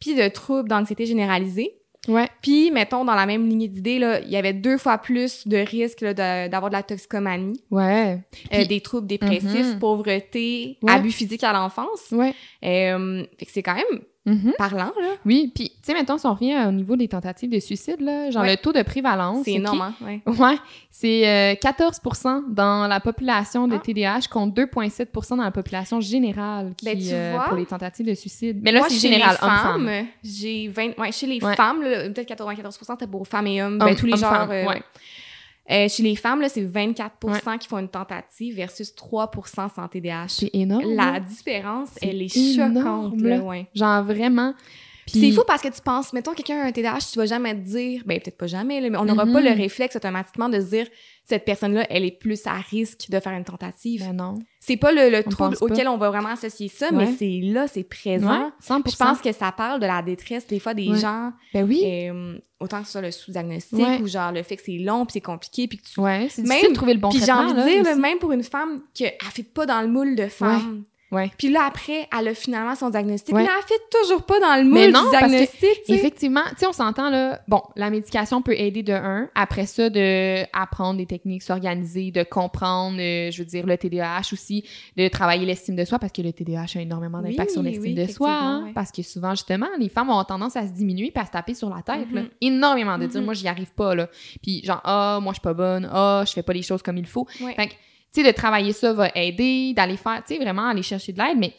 Speaker 2: Puis de troubles d'anxiété généralisée.
Speaker 1: Ouais.
Speaker 2: Puis, mettons, dans la même lignée d'idées, là, il y avait deux fois plus de risques de- d'avoir de, la toxicomanie,
Speaker 1: Ouais.
Speaker 2: euh, des troubles dépressifs,
Speaker 1: Mhm.
Speaker 2: pauvreté,
Speaker 1: Ouais.
Speaker 2: abus physiques à l'enfance.
Speaker 1: Ouais.
Speaker 2: Euh, fait que c'est quand même
Speaker 1: Mhm.
Speaker 2: parlant, là.
Speaker 1: Oui, puis, tu sais, maintenant, si on revient au niveau des tentatives de suicide, là, genre
Speaker 2: Ouais.
Speaker 1: le taux de prévalence.
Speaker 2: C'est énorme, hein? Ouais.
Speaker 1: Ouais, c'est euh, 14% dans la population de
Speaker 2: Ah.
Speaker 1: TDAH contre 2,7% dans la population générale qui,
Speaker 2: Ben, tu
Speaker 1: euh,
Speaker 2: vois.
Speaker 1: pour les tentatives de suicide. Mais là, c'est général,
Speaker 2: les
Speaker 1: homme-femme.
Speaker 2: femmes, j'ai 20... Ouais, chez les femmes, peut-être 94 c'était pour femmes et hommes,
Speaker 1: Homme-
Speaker 2: ben, tous les genres. Euh,
Speaker 1: ouais.
Speaker 2: Chez les femmes, là, c'est 24% qui font une tentative versus 3% sans TDAH.
Speaker 1: C'est énorme.
Speaker 2: La
Speaker 1: là.
Speaker 2: différence, elle est
Speaker 1: énorme,
Speaker 2: choquante.
Speaker 1: là.
Speaker 2: Ouais.
Speaker 1: Genre vraiment. Puis-
Speaker 2: C'est fou parce que tu penses, mettons quelqu'un a un TDAH, tu vas jamais te dire, ben peut-être pas jamais, là, mais on n'aura
Speaker 1: Mhm.
Speaker 2: pas le réflexe automatiquement de se dire cette personne-là, elle est plus à risque de faire une tentative.
Speaker 1: Ben non.
Speaker 2: C'est pas le, trouble auquel on va vraiment associer ça,
Speaker 1: Ouais.
Speaker 2: mais c'est là, c'est présent.
Speaker 1: Ouais, 100
Speaker 2: Je pense que ça parle de la détresse des fois des
Speaker 1: Ouais.
Speaker 2: gens,
Speaker 1: Ben oui.
Speaker 2: euh, autant que ce soit le sous-diagnostic ou genre le fait que c'est long puis c'est compliqué puis que tu
Speaker 1: Ouais, c'est difficile de trouver le bon
Speaker 2: puis j'ai envie de dire, là, même pour une femme qui ne fit pas dans le moule de femme.
Speaker 1: Ouais.
Speaker 2: Puis là, après, elle a finalement son diagnostic.
Speaker 1: Ouais.
Speaker 2: Mais elle fit toujours pas dans le moule
Speaker 1: Mais non,
Speaker 2: du
Speaker 1: parce que
Speaker 2: diagnostic.
Speaker 1: Effectivement, tu sais, on s'entend là. Bon, la médication peut aider de un. Après ça, de apprendre des techniques, s'organiser, de comprendre, euh, je veux dire, le TDAH aussi, de travailler l'estime de soi parce que le TDAH a énormément d'impact
Speaker 2: Oui,
Speaker 1: sur l'estime
Speaker 2: oui,
Speaker 1: de soi. hein,
Speaker 2: ouais.
Speaker 1: Parce que souvent, justement, les femmes ont tendance à se diminuer puis à se taper sur la tête. là.
Speaker 2: Mhm.
Speaker 1: Énormément de dire,
Speaker 2: Mhm.
Speaker 1: moi, j'y arrive pas. là. Puis genre, ah, moi, je suis pas bonne. Ah, je fais pas les choses comme il faut. Fait que, tu sais, de travailler ça va aider, d'aller faire, tu sais, vraiment aller chercher de l'aide, mais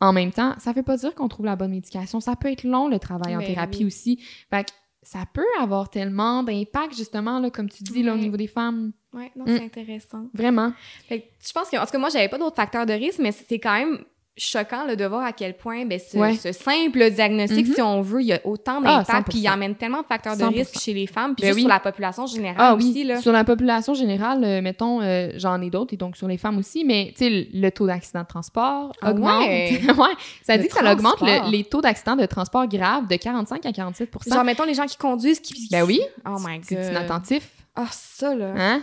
Speaker 1: en même temps, ça veut pas dire qu'on trouve la bonne médication. Ça peut être long, le travail en
Speaker 2: Ben
Speaker 1: thérapie
Speaker 2: oui.
Speaker 1: aussi. Fait que ça peut avoir tellement d'impact, justement, là, comme tu dis, là, au niveau des femmes.
Speaker 2: Ouais, non,
Speaker 1: Mm.
Speaker 2: c'est intéressant.
Speaker 1: Vraiment.
Speaker 2: Fait que je pense que, en tout cas, moi, j'avais pas d'autres facteurs de risque, mais c'est quand même choquant là, de voir à quel point ben, ce,
Speaker 1: Ouais.
Speaker 2: ce simple diagnostic,
Speaker 1: Mhm.
Speaker 2: si on veut, il y a autant
Speaker 1: Ah,
Speaker 2: d'impact, puis il
Speaker 1: 100%.
Speaker 2: amène tellement de facteurs de
Speaker 1: 100%.
Speaker 2: risque chez les femmes, puis
Speaker 1: Ben oui.
Speaker 2: sur la population générale
Speaker 1: Ah oui,
Speaker 2: aussi. Là.
Speaker 1: sur la population générale, euh, mettons, euh, j'en ai d'autres, et donc sur les femmes aussi, mais tu sais, le, taux d'accident de transport
Speaker 2: Ah
Speaker 1: augmente.
Speaker 2: ouais?
Speaker 1: ouais, ça
Speaker 2: Le
Speaker 1: dit que ça augmente le- les taux d'accident de transport graves de 45 à 47%
Speaker 2: Genre, mettons les gens qui conduisent, qui...
Speaker 1: Ben oui,
Speaker 2: Oh my God.
Speaker 1: c'est inattentif.
Speaker 2: Ah, ça, là.
Speaker 1: Hein?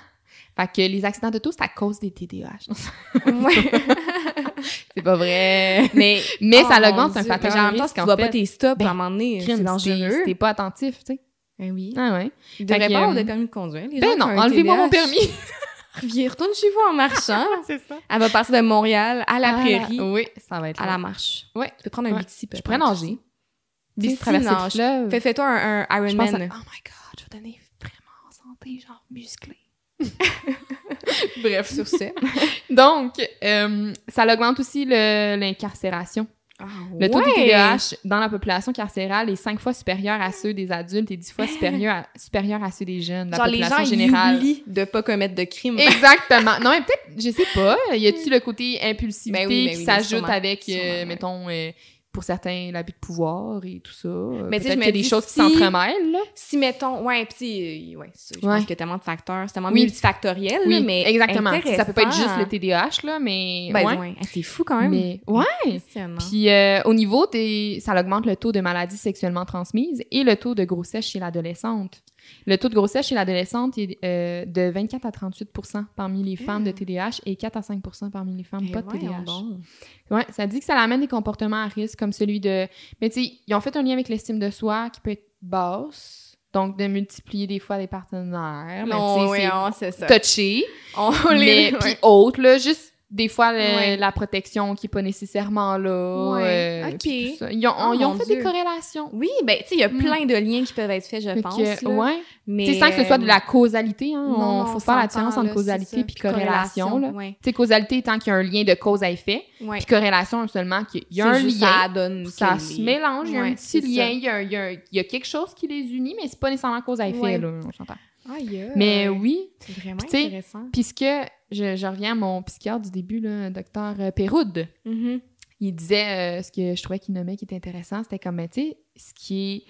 Speaker 1: Fait que les accidents d'auto, c'est à cause des TDAH.
Speaker 2: Ouais.
Speaker 1: c'est pas vrai.
Speaker 2: mais
Speaker 1: Mais
Speaker 2: oh
Speaker 1: ça
Speaker 2: mon
Speaker 1: l'augmente, c'est un facteur
Speaker 2: en même temps, si tu vois pas tes stops,
Speaker 1: Ben,
Speaker 2: à un moment donné, c'est dangereux.
Speaker 1: t'es pas attentif, tu sais.
Speaker 2: Ben oui.
Speaker 1: Ah ouais.
Speaker 2: Il devrait pas avoir
Speaker 1: euh,
Speaker 2: de permis de conduire. Les
Speaker 1: Ben
Speaker 2: gens
Speaker 1: non, enlevez-moi mon permis.
Speaker 2: Viens, retourne chez vous en marchant.
Speaker 1: c'est ça.
Speaker 2: Elle va passer de Montréal à la
Speaker 1: Ah,
Speaker 2: prairie
Speaker 1: Oui, ça va être
Speaker 2: à
Speaker 1: là.
Speaker 2: la marche.
Speaker 1: Ouais.
Speaker 2: Tu peux prendre un
Speaker 1: Ouais.
Speaker 2: Bixi,
Speaker 1: Je pourrais nager.
Speaker 2: Bixi,
Speaker 1: traverser le fleuve.
Speaker 2: Fais-toi un, Ironman.
Speaker 1: Oh my god, je vais donner vraiment en santé, genre musclé. Bref.
Speaker 2: sur ce.
Speaker 1: Donc, euh, ça augmente aussi l'incarcération.
Speaker 2: Ah,
Speaker 1: Le taux de. TDAH dans la population carcérale est cinq fois supérieur à ceux des adultes et dix fois supérieur à, supérieur à ceux des jeunes, la
Speaker 2: Genre, les gens,
Speaker 1: population
Speaker 2: ils
Speaker 1: générale.
Speaker 2: oublient de pas commettre de crime.
Speaker 1: Exactement. Non, mais peut-être, je sais pas, y a-tu le côté impulsivité
Speaker 2: Ben oui, ben
Speaker 1: qui s'ajoute
Speaker 2: sûrement.
Speaker 1: avec, euh,
Speaker 2: ouais.
Speaker 1: mettons, euh, pour certains, l'abus de pouvoir et tout ça.
Speaker 2: Mais tu sais, je me
Speaker 1: y a des choses qui s'entremêlent, là.
Speaker 2: Si, mettons, ouais, puis, euh, ouais, ça, je
Speaker 1: Ouais.
Speaker 2: pense qu'il y a tellement de facteurs, c'est tellement
Speaker 1: Oui.
Speaker 2: multifactoriel, là,
Speaker 1: Oui,
Speaker 2: mais
Speaker 1: exactement. Ça peut pas être juste le TDAH, là, mais.
Speaker 2: Ben,
Speaker 1: ouais.
Speaker 2: ouais. Ah, c'est fou quand même.
Speaker 1: Mais, ouais. Puis euh, au niveau des. Ça augmente le taux de maladies sexuellement transmises et le taux de grossesse chez l'adolescente. Le taux de grossesse chez l'adolescente est euh, de 24 à 38% parmi les femmes de TDAH et 4 à 5% parmi les femmes pas de TDAH. Ouais, ça dit que ça amène des comportements à risque comme celui de. Mais tu sais, ils ont fait un lien avec l'estime de soi qui peut être basse. Donc, de multiplier des fois des partenaires.
Speaker 2: Non, oui, c'est
Speaker 1: touché.
Speaker 2: On
Speaker 1: mais,
Speaker 2: les...
Speaker 1: puis autres, là, juste des fois, le-
Speaker 2: Ouais.
Speaker 1: la protection qui est pas nécessairement là.
Speaker 2: Ouais,
Speaker 1: euh. Ils ont,
Speaker 2: Oh,
Speaker 1: ils ont
Speaker 2: mon
Speaker 1: fait
Speaker 2: Dieu.
Speaker 1: des corrélations.
Speaker 2: Oui, ben, tu sais, il y a
Speaker 1: Mm.
Speaker 2: plein de liens qui peuvent être faits, je
Speaker 1: Fait
Speaker 2: pense.
Speaker 1: que,
Speaker 2: là.
Speaker 1: ouais.
Speaker 2: Mais,
Speaker 1: Tu sais, sans que ce soit de la
Speaker 2: euh,
Speaker 1: causalité, hein.
Speaker 2: non,
Speaker 1: on faut faire la différence entre causalité puis corrélation. là.
Speaker 2: Ouais.
Speaker 1: Tu sais, causalité étant qu'il y a un lien de cause à effet, puis corrélation seulement qu'il y a un lien.
Speaker 2: Ça donne.
Speaker 1: ça
Speaker 2: que
Speaker 1: se mélange, il y a un petit lien, il y a, y y quelque chose qui les unit, mais c'est pas nécessairement cause à effet, là, on s'entend. Mais oui,
Speaker 2: C'est vraiment intéressant.
Speaker 1: puisque je, je reviens à mon psychiatre du début, le docteur euh, Péroud,
Speaker 2: Mhm.
Speaker 1: il disait euh, ce que je trouvais qu'il nommait qui était intéressant, c'était comme, ben, tu sais, ce qui est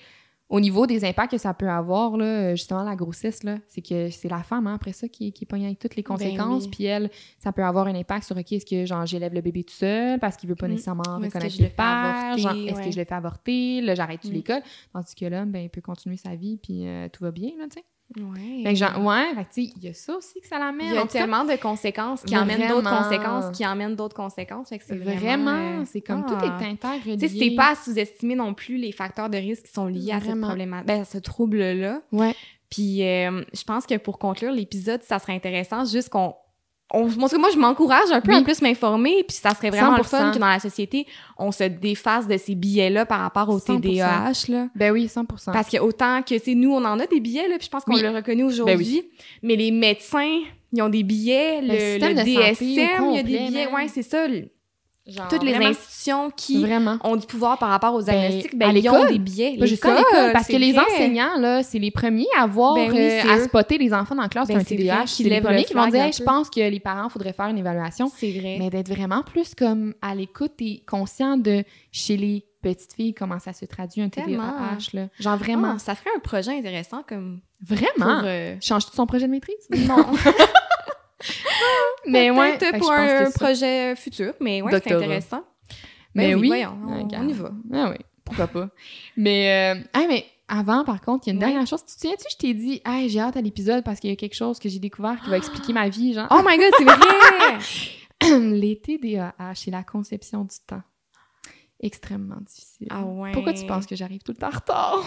Speaker 1: au niveau des impacts que ça peut avoir, là, justement, la grossesse, c'est que c'est la femme, hein, après ça, qui, qui pogne avec toutes les conséquences.
Speaker 2: Ben oui.
Speaker 1: Puis elle, ça peut avoir un impact sur, OK, est-ce que, genre, j'élève le bébé tout seul parce qu'il veut pas
Speaker 2: Mhm.
Speaker 1: nécessairement
Speaker 2: Ou
Speaker 1: reconnaître le père? Genre, est-ce
Speaker 2: ouais.
Speaker 1: que je le fais avorter? Là, j'arrête-tu
Speaker 2: Mhm.
Speaker 1: l'école? Tandis que l'homme, ben, il peut continuer sa vie, puis euh, tout va bien, là, tu sais.
Speaker 2: Ouais.
Speaker 1: Fait que genre, ouais, fait que, tu sais, il y a ça aussi que ça l'amène.
Speaker 2: Il y a
Speaker 1: cas,
Speaker 2: tellement de conséquences qui amènent d'autres
Speaker 1: Vraiment.
Speaker 2: conséquences, qui amènent d'autres conséquences. Fait que c'est vraiment.
Speaker 1: Vraiment,
Speaker 2: euh,
Speaker 1: c'est comme
Speaker 2: ah.
Speaker 1: tout est interrelié.
Speaker 2: Tu sais, c'est pas à sous-estimer non plus les facteurs de risque qui sont liés à cette
Speaker 1: Vraiment.
Speaker 2: problématique, ben, à ce trouble-là.
Speaker 1: Ouais.
Speaker 2: Puis, euh, je pense que pour conclure l'épisode, ça serait intéressant juste qu'on on, moi, moi, je m'encourage un peu
Speaker 1: Oui.
Speaker 2: à plus m'informer, puis ça serait vraiment le fun
Speaker 1: 100%.
Speaker 2: que dans la société, on se défasse de ces billets-là par rapport au
Speaker 1: 100%.
Speaker 2: TDAH, là.
Speaker 1: Ben oui, 100%
Speaker 2: Parce que autant que, c'est nous, on en a des billets, là, puis je pense qu'on
Speaker 1: Oui.
Speaker 2: le reconnaît aujourd'hui, mais les médecins, ils ont des billets, le, DSM, il y a des billets, ouais, c'est ça. le-
Speaker 1: Genre,
Speaker 2: Toutes les
Speaker 1: vraiment,
Speaker 2: institutions qui
Speaker 1: Vraiment.
Speaker 2: ont du pouvoir par rapport aux
Speaker 1: Ben,
Speaker 2: diagnostics,
Speaker 1: à
Speaker 2: ben, ils ont des billets.
Speaker 1: Pas juste à l'école, parce que les
Speaker 2: vrai.
Speaker 1: enseignants, là, c'est les premiers à voir,
Speaker 2: Ben oui,
Speaker 1: euh, à spotter les enfants dans la classe
Speaker 2: Ben,
Speaker 1: d'un
Speaker 2: c'est
Speaker 1: TDAH. C'est les
Speaker 2: le
Speaker 1: premiers qui vont dire, Hey, je pense que les parents, faudrait faire une évaluation.
Speaker 2: C'est vrai.
Speaker 1: Mais d'être vraiment plus comme à l'écoute et conscient de chez les petites filles comment ça se traduit un. TDAH. Là. Genre vraiment.
Speaker 2: Ah, ça ferait un projet intéressant comme
Speaker 1: Vraiment?
Speaker 2: euh,
Speaker 1: Changes-tu son projet de maîtrise?
Speaker 2: Non.
Speaker 1: Mais ouais.
Speaker 2: Pour un projet futur, mais ouais, c'est intéressant.
Speaker 1: Mais
Speaker 2: Ben
Speaker 1: oui.
Speaker 2: voyons, on,
Speaker 1: Ah,
Speaker 2: on y va.
Speaker 1: Ah oui, pourquoi pas. mais, euh, ah, mais avant, par contre, il y a une dernière chose. Tu te souviens-tu, je t'ai dit, ah, j'ai hâte à l'épisode parce qu'il y a quelque chose que j'ai découvert qui va expliquer ma vie, genre.
Speaker 2: Oh my god, c'est vrai!
Speaker 1: Les TDAH et la conception du temps. Extrêmement difficile.
Speaker 2: ah ouais.
Speaker 1: Pourquoi tu penses que j'arrive tout le temps en retard?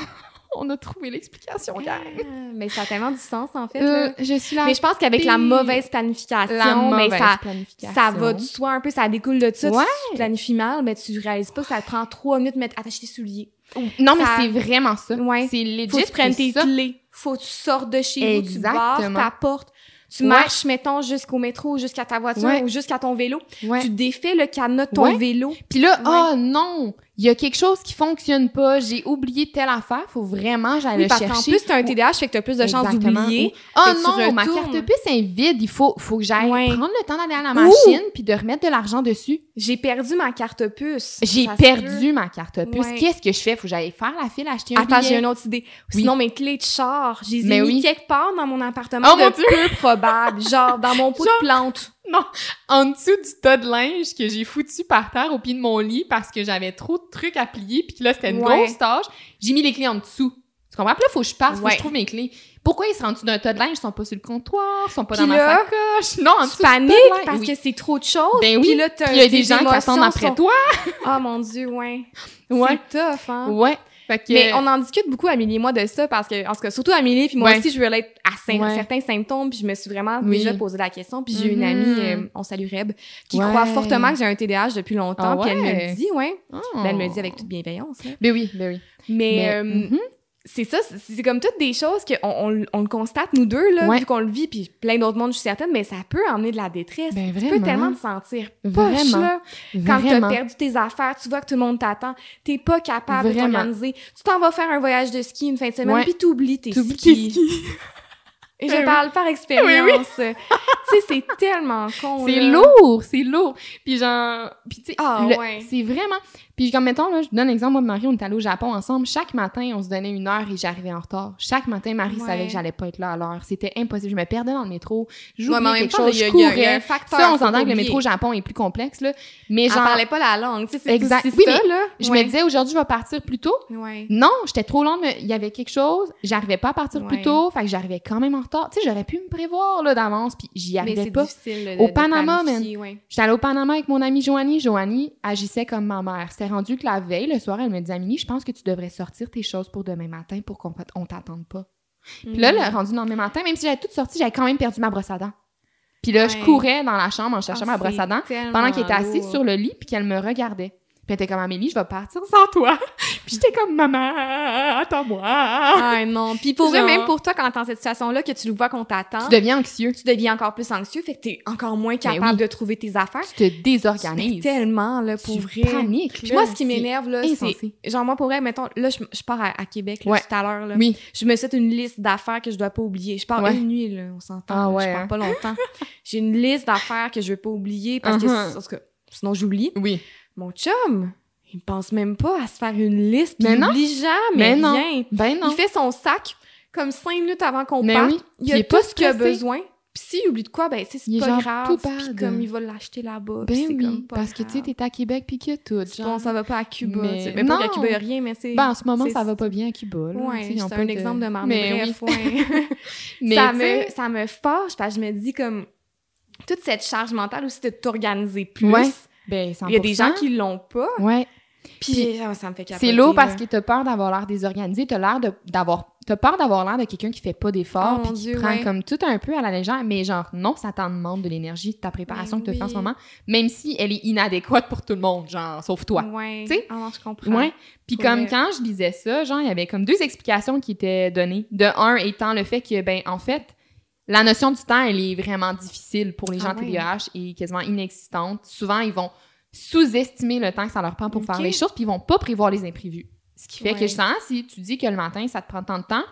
Speaker 1: On a trouvé l'explication, gang.
Speaker 2: Ah, Mais ça a tellement du sens, en fait.
Speaker 1: Euh,
Speaker 2: là.
Speaker 1: je suis la
Speaker 2: Mais je pense qu'avec la mauvaise planification,
Speaker 1: la
Speaker 2: mais
Speaker 1: mauvaise
Speaker 2: ça,
Speaker 1: planification.
Speaker 2: ça va du soi un peu, ça découle de ça. Tu-
Speaker 1: Ouais.
Speaker 2: Tu planifies mal, mais tu réalises pas que ça te prend trois minutes de mettre attacher tes souliers.
Speaker 1: Non, mais c'est vraiment ça.
Speaker 2: Ouais.
Speaker 1: C'est legit.
Speaker 2: Faut que tu prennes tes
Speaker 1: ça.
Speaker 2: clés. Faut que tu sortes de chez vous, tu barres ta porte. Tu
Speaker 1: Ouais.
Speaker 2: marches, mettons, jusqu'au métro, jusqu'à ta voiture
Speaker 1: Ouais.
Speaker 2: ou jusqu'à ton vélo.
Speaker 1: Ouais.
Speaker 2: Tu défais le cadenas de ton vélo.
Speaker 1: Puis là, oh non, il y a quelque chose qui fonctionne pas. J'ai oublié telle affaire. Faut vraiment que j'aille
Speaker 2: Oui,
Speaker 1: le
Speaker 2: parce
Speaker 1: chercher.
Speaker 2: qu'en plus, t'as un TDAH, fait que t'as plus de chances d'oublier.
Speaker 1: Ou- Oh non, ma carte puce est vide. Il faut, faut que j'aille
Speaker 2: Ouais.
Speaker 1: prendre le temps d'aller à la machine puis de remettre de l'argent dessus.
Speaker 2: J'ai perdu ma carte puce.
Speaker 1: J'ai perdu ma carte puce.
Speaker 2: Ouais.
Speaker 1: Qu'est-ce que je fais? Faut que j'aille faire la file, acheter un
Speaker 2: Attends, j'ai une autre idée.
Speaker 1: Oui.
Speaker 2: Sinon, mes clés de char, je les ai
Speaker 1: Mais
Speaker 2: mis
Speaker 1: oui.
Speaker 2: quelque part dans mon appartement
Speaker 1: Oh,
Speaker 2: de
Speaker 1: mon Dieu!
Speaker 2: peu probable. Genre, dans mon pot
Speaker 1: Genre-
Speaker 2: de plantes.
Speaker 1: en dessous du tas de linge que j'ai foutu par terre au pied de mon lit parce que j'avais trop de trucs à plier puis que là c'était une
Speaker 2: Ouais.
Speaker 1: grosse tâche, j'ai mis les clés en dessous. Tu comprends? Puis là, faut que je parte, faut que je trouve mes clés. Pourquoi ils sont en dessous d'un tas de linge? Ils sont pas sur le comptoir, ils sont pas
Speaker 2: Puis
Speaker 1: dans ma
Speaker 2: là,
Speaker 1: sacoche? Non, en dessous
Speaker 2: Tu
Speaker 1: de
Speaker 2: paniques parce
Speaker 1: Oui.
Speaker 2: que c'est trop de choses.
Speaker 1: Ben oui.
Speaker 2: Puis là,
Speaker 1: il y a des gens qui attendent après
Speaker 2: sont-
Speaker 1: toi.
Speaker 2: Ah, mon Dieu, ouais.
Speaker 1: Ouais.
Speaker 2: C'est tough, hein?
Speaker 1: Ouais. Fait que...
Speaker 2: Mais on en discute beaucoup, Amélie et moi, de ça, parce que, en tout cas, surtout Amélie, puis moi
Speaker 1: Ouais.
Speaker 2: aussi, je relate à
Speaker 1: Ouais.
Speaker 2: certains symptômes, puis je me suis vraiment
Speaker 1: Oui.
Speaker 2: déjà posé la question, puis j'ai une
Speaker 1: Mhm.
Speaker 2: amie, euh, on salue Reb, qui
Speaker 1: Ouais.
Speaker 2: croit fortement que j'ai un TDAH depuis longtemps,
Speaker 1: Ah
Speaker 2: puis elle me le dit, ouais.
Speaker 1: Oh.
Speaker 2: Ben, elle me le dit avec toute bienveillance, là.
Speaker 1: Ben oui, ben oui.
Speaker 2: Mais,
Speaker 1: Mais,
Speaker 2: euh,
Speaker 1: mhm.
Speaker 2: C'est ça, c'est comme toutes des choses qu'on on, on le constate, nous deux, là,
Speaker 1: Ouais.
Speaker 2: vu qu'on le vit, puis plein d'autres mondes, je suis certaine, mais ça peut emmener de la détresse.
Speaker 1: Ben
Speaker 2: tu
Speaker 1: vraiment.
Speaker 2: peux tellement te sentir poche,
Speaker 1: Vraiment.
Speaker 2: là. Quand t'as
Speaker 1: Vraiment.
Speaker 2: perdu tes affaires, tu vois que tout le monde t'attend, t'es pas capable de t'organiser. Tu t'en vas faire un voyage de ski une fin de semaine, puis t'oublies tes skis.
Speaker 1: tes skis.
Speaker 2: Et je parle par expérience. tu sais, c'est tellement con,
Speaker 1: C'est lourd, c'est lourd. Puis genre, puis tu sais,
Speaker 2: Ah, ouais.
Speaker 1: c'est vraiment. Puis comme mettons là, je donne l'exemple, moi et Marie, on est allés au Japon ensemble. Chaque matin, on se donnait une heure et j'arrivais en retard. Chaque matin, Marie
Speaker 2: Ouais.
Speaker 1: savait que j'allais pas être là à l'heure. C'était impossible. Je me perdais dans le métro.
Speaker 2: Ouais,
Speaker 1: J'oubliais
Speaker 2: même
Speaker 1: quelque chose. je
Speaker 2: il y a-
Speaker 1: courais.
Speaker 2: y a un facteur,
Speaker 1: Ça, on s'entend que le métro au Japon est plus complexe là. Mais genre,
Speaker 2: parlait pas la langue, tu sais, c'est
Speaker 1: Exact. Oui,
Speaker 2: ça,
Speaker 1: mais
Speaker 2: là.
Speaker 1: je
Speaker 2: Ouais.
Speaker 1: me disais aujourd'hui, je vais partir plus tôt.
Speaker 2: Ouais.
Speaker 1: Non, j'étais trop longue. mais Il y avait quelque chose. J'arrivais pas à partir
Speaker 2: Ouais.
Speaker 1: plus tôt. Fait que j'arrivais quand même en retard. Tu sais, j'aurais pu me prévoir là d'avance. Puis j'y
Speaker 2: Mais
Speaker 1: arrivais
Speaker 2: c'est
Speaker 1: pas.
Speaker 2: difficile de-
Speaker 1: Au Panama,
Speaker 2: planifier, ouais.
Speaker 1: J'étais allée au Panama avec mon amie Joanie. Joanie agissait comme ma mère. C'était rendu que la veille, le soir, elle me dit Amélie, je pense que tu devrais sortir tes choses pour demain matin pour qu'on on t'attende pas. Puis là,
Speaker 2: Mhm.
Speaker 1: le rendu le lendemain matin, même si j'avais tout sorti, j'avais quand même perdu ma brosse à dents. Puis là, je courais dans la chambre en cherchant
Speaker 2: Ah,
Speaker 1: ma brosse à dents pendant qu'elle était assise
Speaker 2: lourd.
Speaker 1: sur le lit puis qu'elle me regardait. Puis elle était comme Amélie, je vais partir sans toi. puis j'étais comme maman, attends-moi.
Speaker 2: Ah non. Puis pour vrai,
Speaker 1: Genre-
Speaker 2: même pour toi, quand t'es dans cette situation-là, que tu le vois qu'on t'attend,
Speaker 1: Tu deviens anxieux.
Speaker 2: tu deviens encore plus anxieux, fait que t'es encore moins capable
Speaker 1: oui.
Speaker 2: de trouver tes affaires.
Speaker 1: Tu te désorganises.
Speaker 2: tellement, là, pour
Speaker 1: tu
Speaker 2: vrai.
Speaker 1: paniques.
Speaker 2: Puis moi, ce qui m'énerve, là, c'est... Genre, moi, pour vrai, mettons, là, je, je pars à, à Québec, là,
Speaker 1: Ouais.
Speaker 2: tout à l'heure, là.
Speaker 1: Oui.
Speaker 2: Je me set une liste d'affaires que je dois pas oublier. Je pars
Speaker 1: Ouais.
Speaker 2: une nuit, là, on s'entend.
Speaker 1: Ah ouais,
Speaker 2: Je pars
Speaker 1: hein.
Speaker 2: pas longtemps. J'ai une liste d'affaires que je veux pas oublier parce que,
Speaker 1: Uh-huh.
Speaker 2: parce que sinon, j'oublie.
Speaker 1: Oui.
Speaker 2: Mon chum, il pense même pas à se faire une liste,
Speaker 1: Mais
Speaker 2: il
Speaker 1: non.
Speaker 2: oublie jamais
Speaker 1: Mais non. Ben non.
Speaker 2: Il fait son sac comme cinq minutes avant qu'on
Speaker 1: Mais
Speaker 2: parte.
Speaker 1: oui.
Speaker 2: Il a
Speaker 1: il est
Speaker 2: tout
Speaker 1: pas
Speaker 2: ce qu'il a besoin. Puis s'il oublie de quoi, ben, c'est pas
Speaker 1: genre
Speaker 2: grave.
Speaker 1: tout
Speaker 2: Puis comme il va l'acheter là-bas.
Speaker 1: Ben oui.
Speaker 2: comme pas
Speaker 1: Parce que tu sais, t'es à Québec puis qu'il y a tout.
Speaker 2: Bon, ça va pas à Cuba.
Speaker 1: Mais
Speaker 2: tu sais. Ben, pas qu'à
Speaker 1: non.
Speaker 2: Cuba, il y a rien, mais c'est.
Speaker 1: Ben, en ce moment, ça va pas bien à Cuba. Là.
Speaker 2: Ouais, c'est un
Speaker 1: de-
Speaker 2: exemple de merde.
Speaker 1: Mais
Speaker 2: Bref,
Speaker 1: oui.
Speaker 2: ouais.
Speaker 1: Mais
Speaker 2: ça, me, ça me fâche parce que je me dis comme toute cette charge mentale aussi de t'organiser plus.
Speaker 1: Ouais. Ben, 100%.
Speaker 2: Il y a des gens qui l'ont pas.
Speaker 1: Ouais.
Speaker 2: Puis ça me fait.
Speaker 1: C'est lourd parce que t'as peur d'avoir l'air désorganisé, t'as l'air d'avoir t'as peur d'avoir l'air de quelqu'un qui fait pas d'efforts,
Speaker 2: Oh,
Speaker 1: puis qui
Speaker 2: Dieu,
Speaker 1: prend
Speaker 2: ouais.
Speaker 1: comme tout un peu à la légère, mais genre, non, ça t'en demande de l'énergie, de ta préparation
Speaker 2: Ben
Speaker 1: que tu fais en ce moment, même si elle est inadéquate pour tout le monde, genre, sauf toi.
Speaker 2: Ouais.
Speaker 1: Tu sais?
Speaker 2: Non, je comprends.
Speaker 1: Ouais. Puis comme quand je lisais ça, genre, il y avait comme deux explications qui étaient données. De un étant le fait que, ben, en fait, la notion du temps, elle est vraiment difficile pour les gens
Speaker 2: Ah ouais.
Speaker 1: TDAH et quasiment inexistante. Souvent, ils vont sous-estimer le temps que ça leur prend pour faire les choses, puis ils vont pas prévoir les imprévus. Ce qui fait
Speaker 2: Ouais.
Speaker 1: que je sens, si tu dis que le matin, ça te prend tant de temps,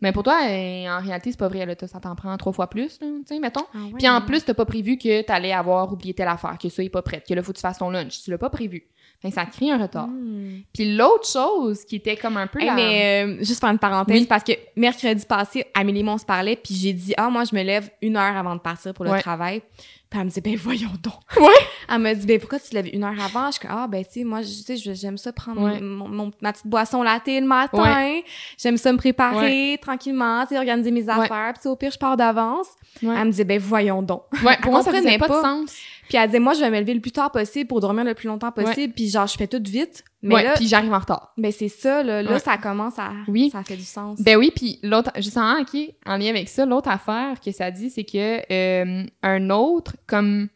Speaker 1: mais pour toi, euh, en réalité, c'est pas vrai. Là, ça t'en prend trois fois plus, là, tu sais, mettons.
Speaker 2: Ah ouais.
Speaker 1: Puis en plus, t'as pas prévu que t'allais avoir oublié telle affaire, que ça est pas prêt, que là, faut que tu fasses ton lunch. Tu l'as pas prévu. Fait que ça crée un retard.
Speaker 2: Hmm.
Speaker 1: Puis l'autre chose qui était comme un peu
Speaker 2: Hey,
Speaker 1: la...
Speaker 2: mais euh, juste faire une parenthèse,
Speaker 1: Oui.
Speaker 2: parce que mercredi passé, Amélie se parlait, puis j'ai dit, ah, moi, je me lève une heure avant de partir pour le
Speaker 1: Ouais.
Speaker 2: travail. Puis elle me dit, ben voyons donc.
Speaker 1: Ouais.
Speaker 2: Elle me dit, ben pourquoi tu te lèves une heure avant? Je comme, ah, ben tu sais, moi, tu sais, j'aime ça prendre
Speaker 1: Ouais.
Speaker 2: mon, mon- ma petite boisson latte le matin. J'aime ça me préparer tranquillement, tu sais, organiser mes affaires. Puis au pire, je pars d'avance. Elle me dit, ben voyons donc.
Speaker 1: Ouais, pour moi, ça faisait pas,
Speaker 2: pas.
Speaker 1: de sens.
Speaker 2: Puis elle disait, moi, je vais me lever le plus tard possible pour dormir le plus longtemps possible. Puis genre, je fais tout vite. Mais
Speaker 1: ouais,
Speaker 2: là,
Speaker 1: puis j'arrive en retard.
Speaker 2: ben c'est ça, là. Là,
Speaker 1: Ouais.
Speaker 2: ça commence à...
Speaker 1: Oui.
Speaker 2: Ça fait du sens.
Speaker 1: Ben oui, puis l'autre... Justement, OK, en lien avec ça, l'autre affaire que ça dit, c'est que euh, un autre, comme...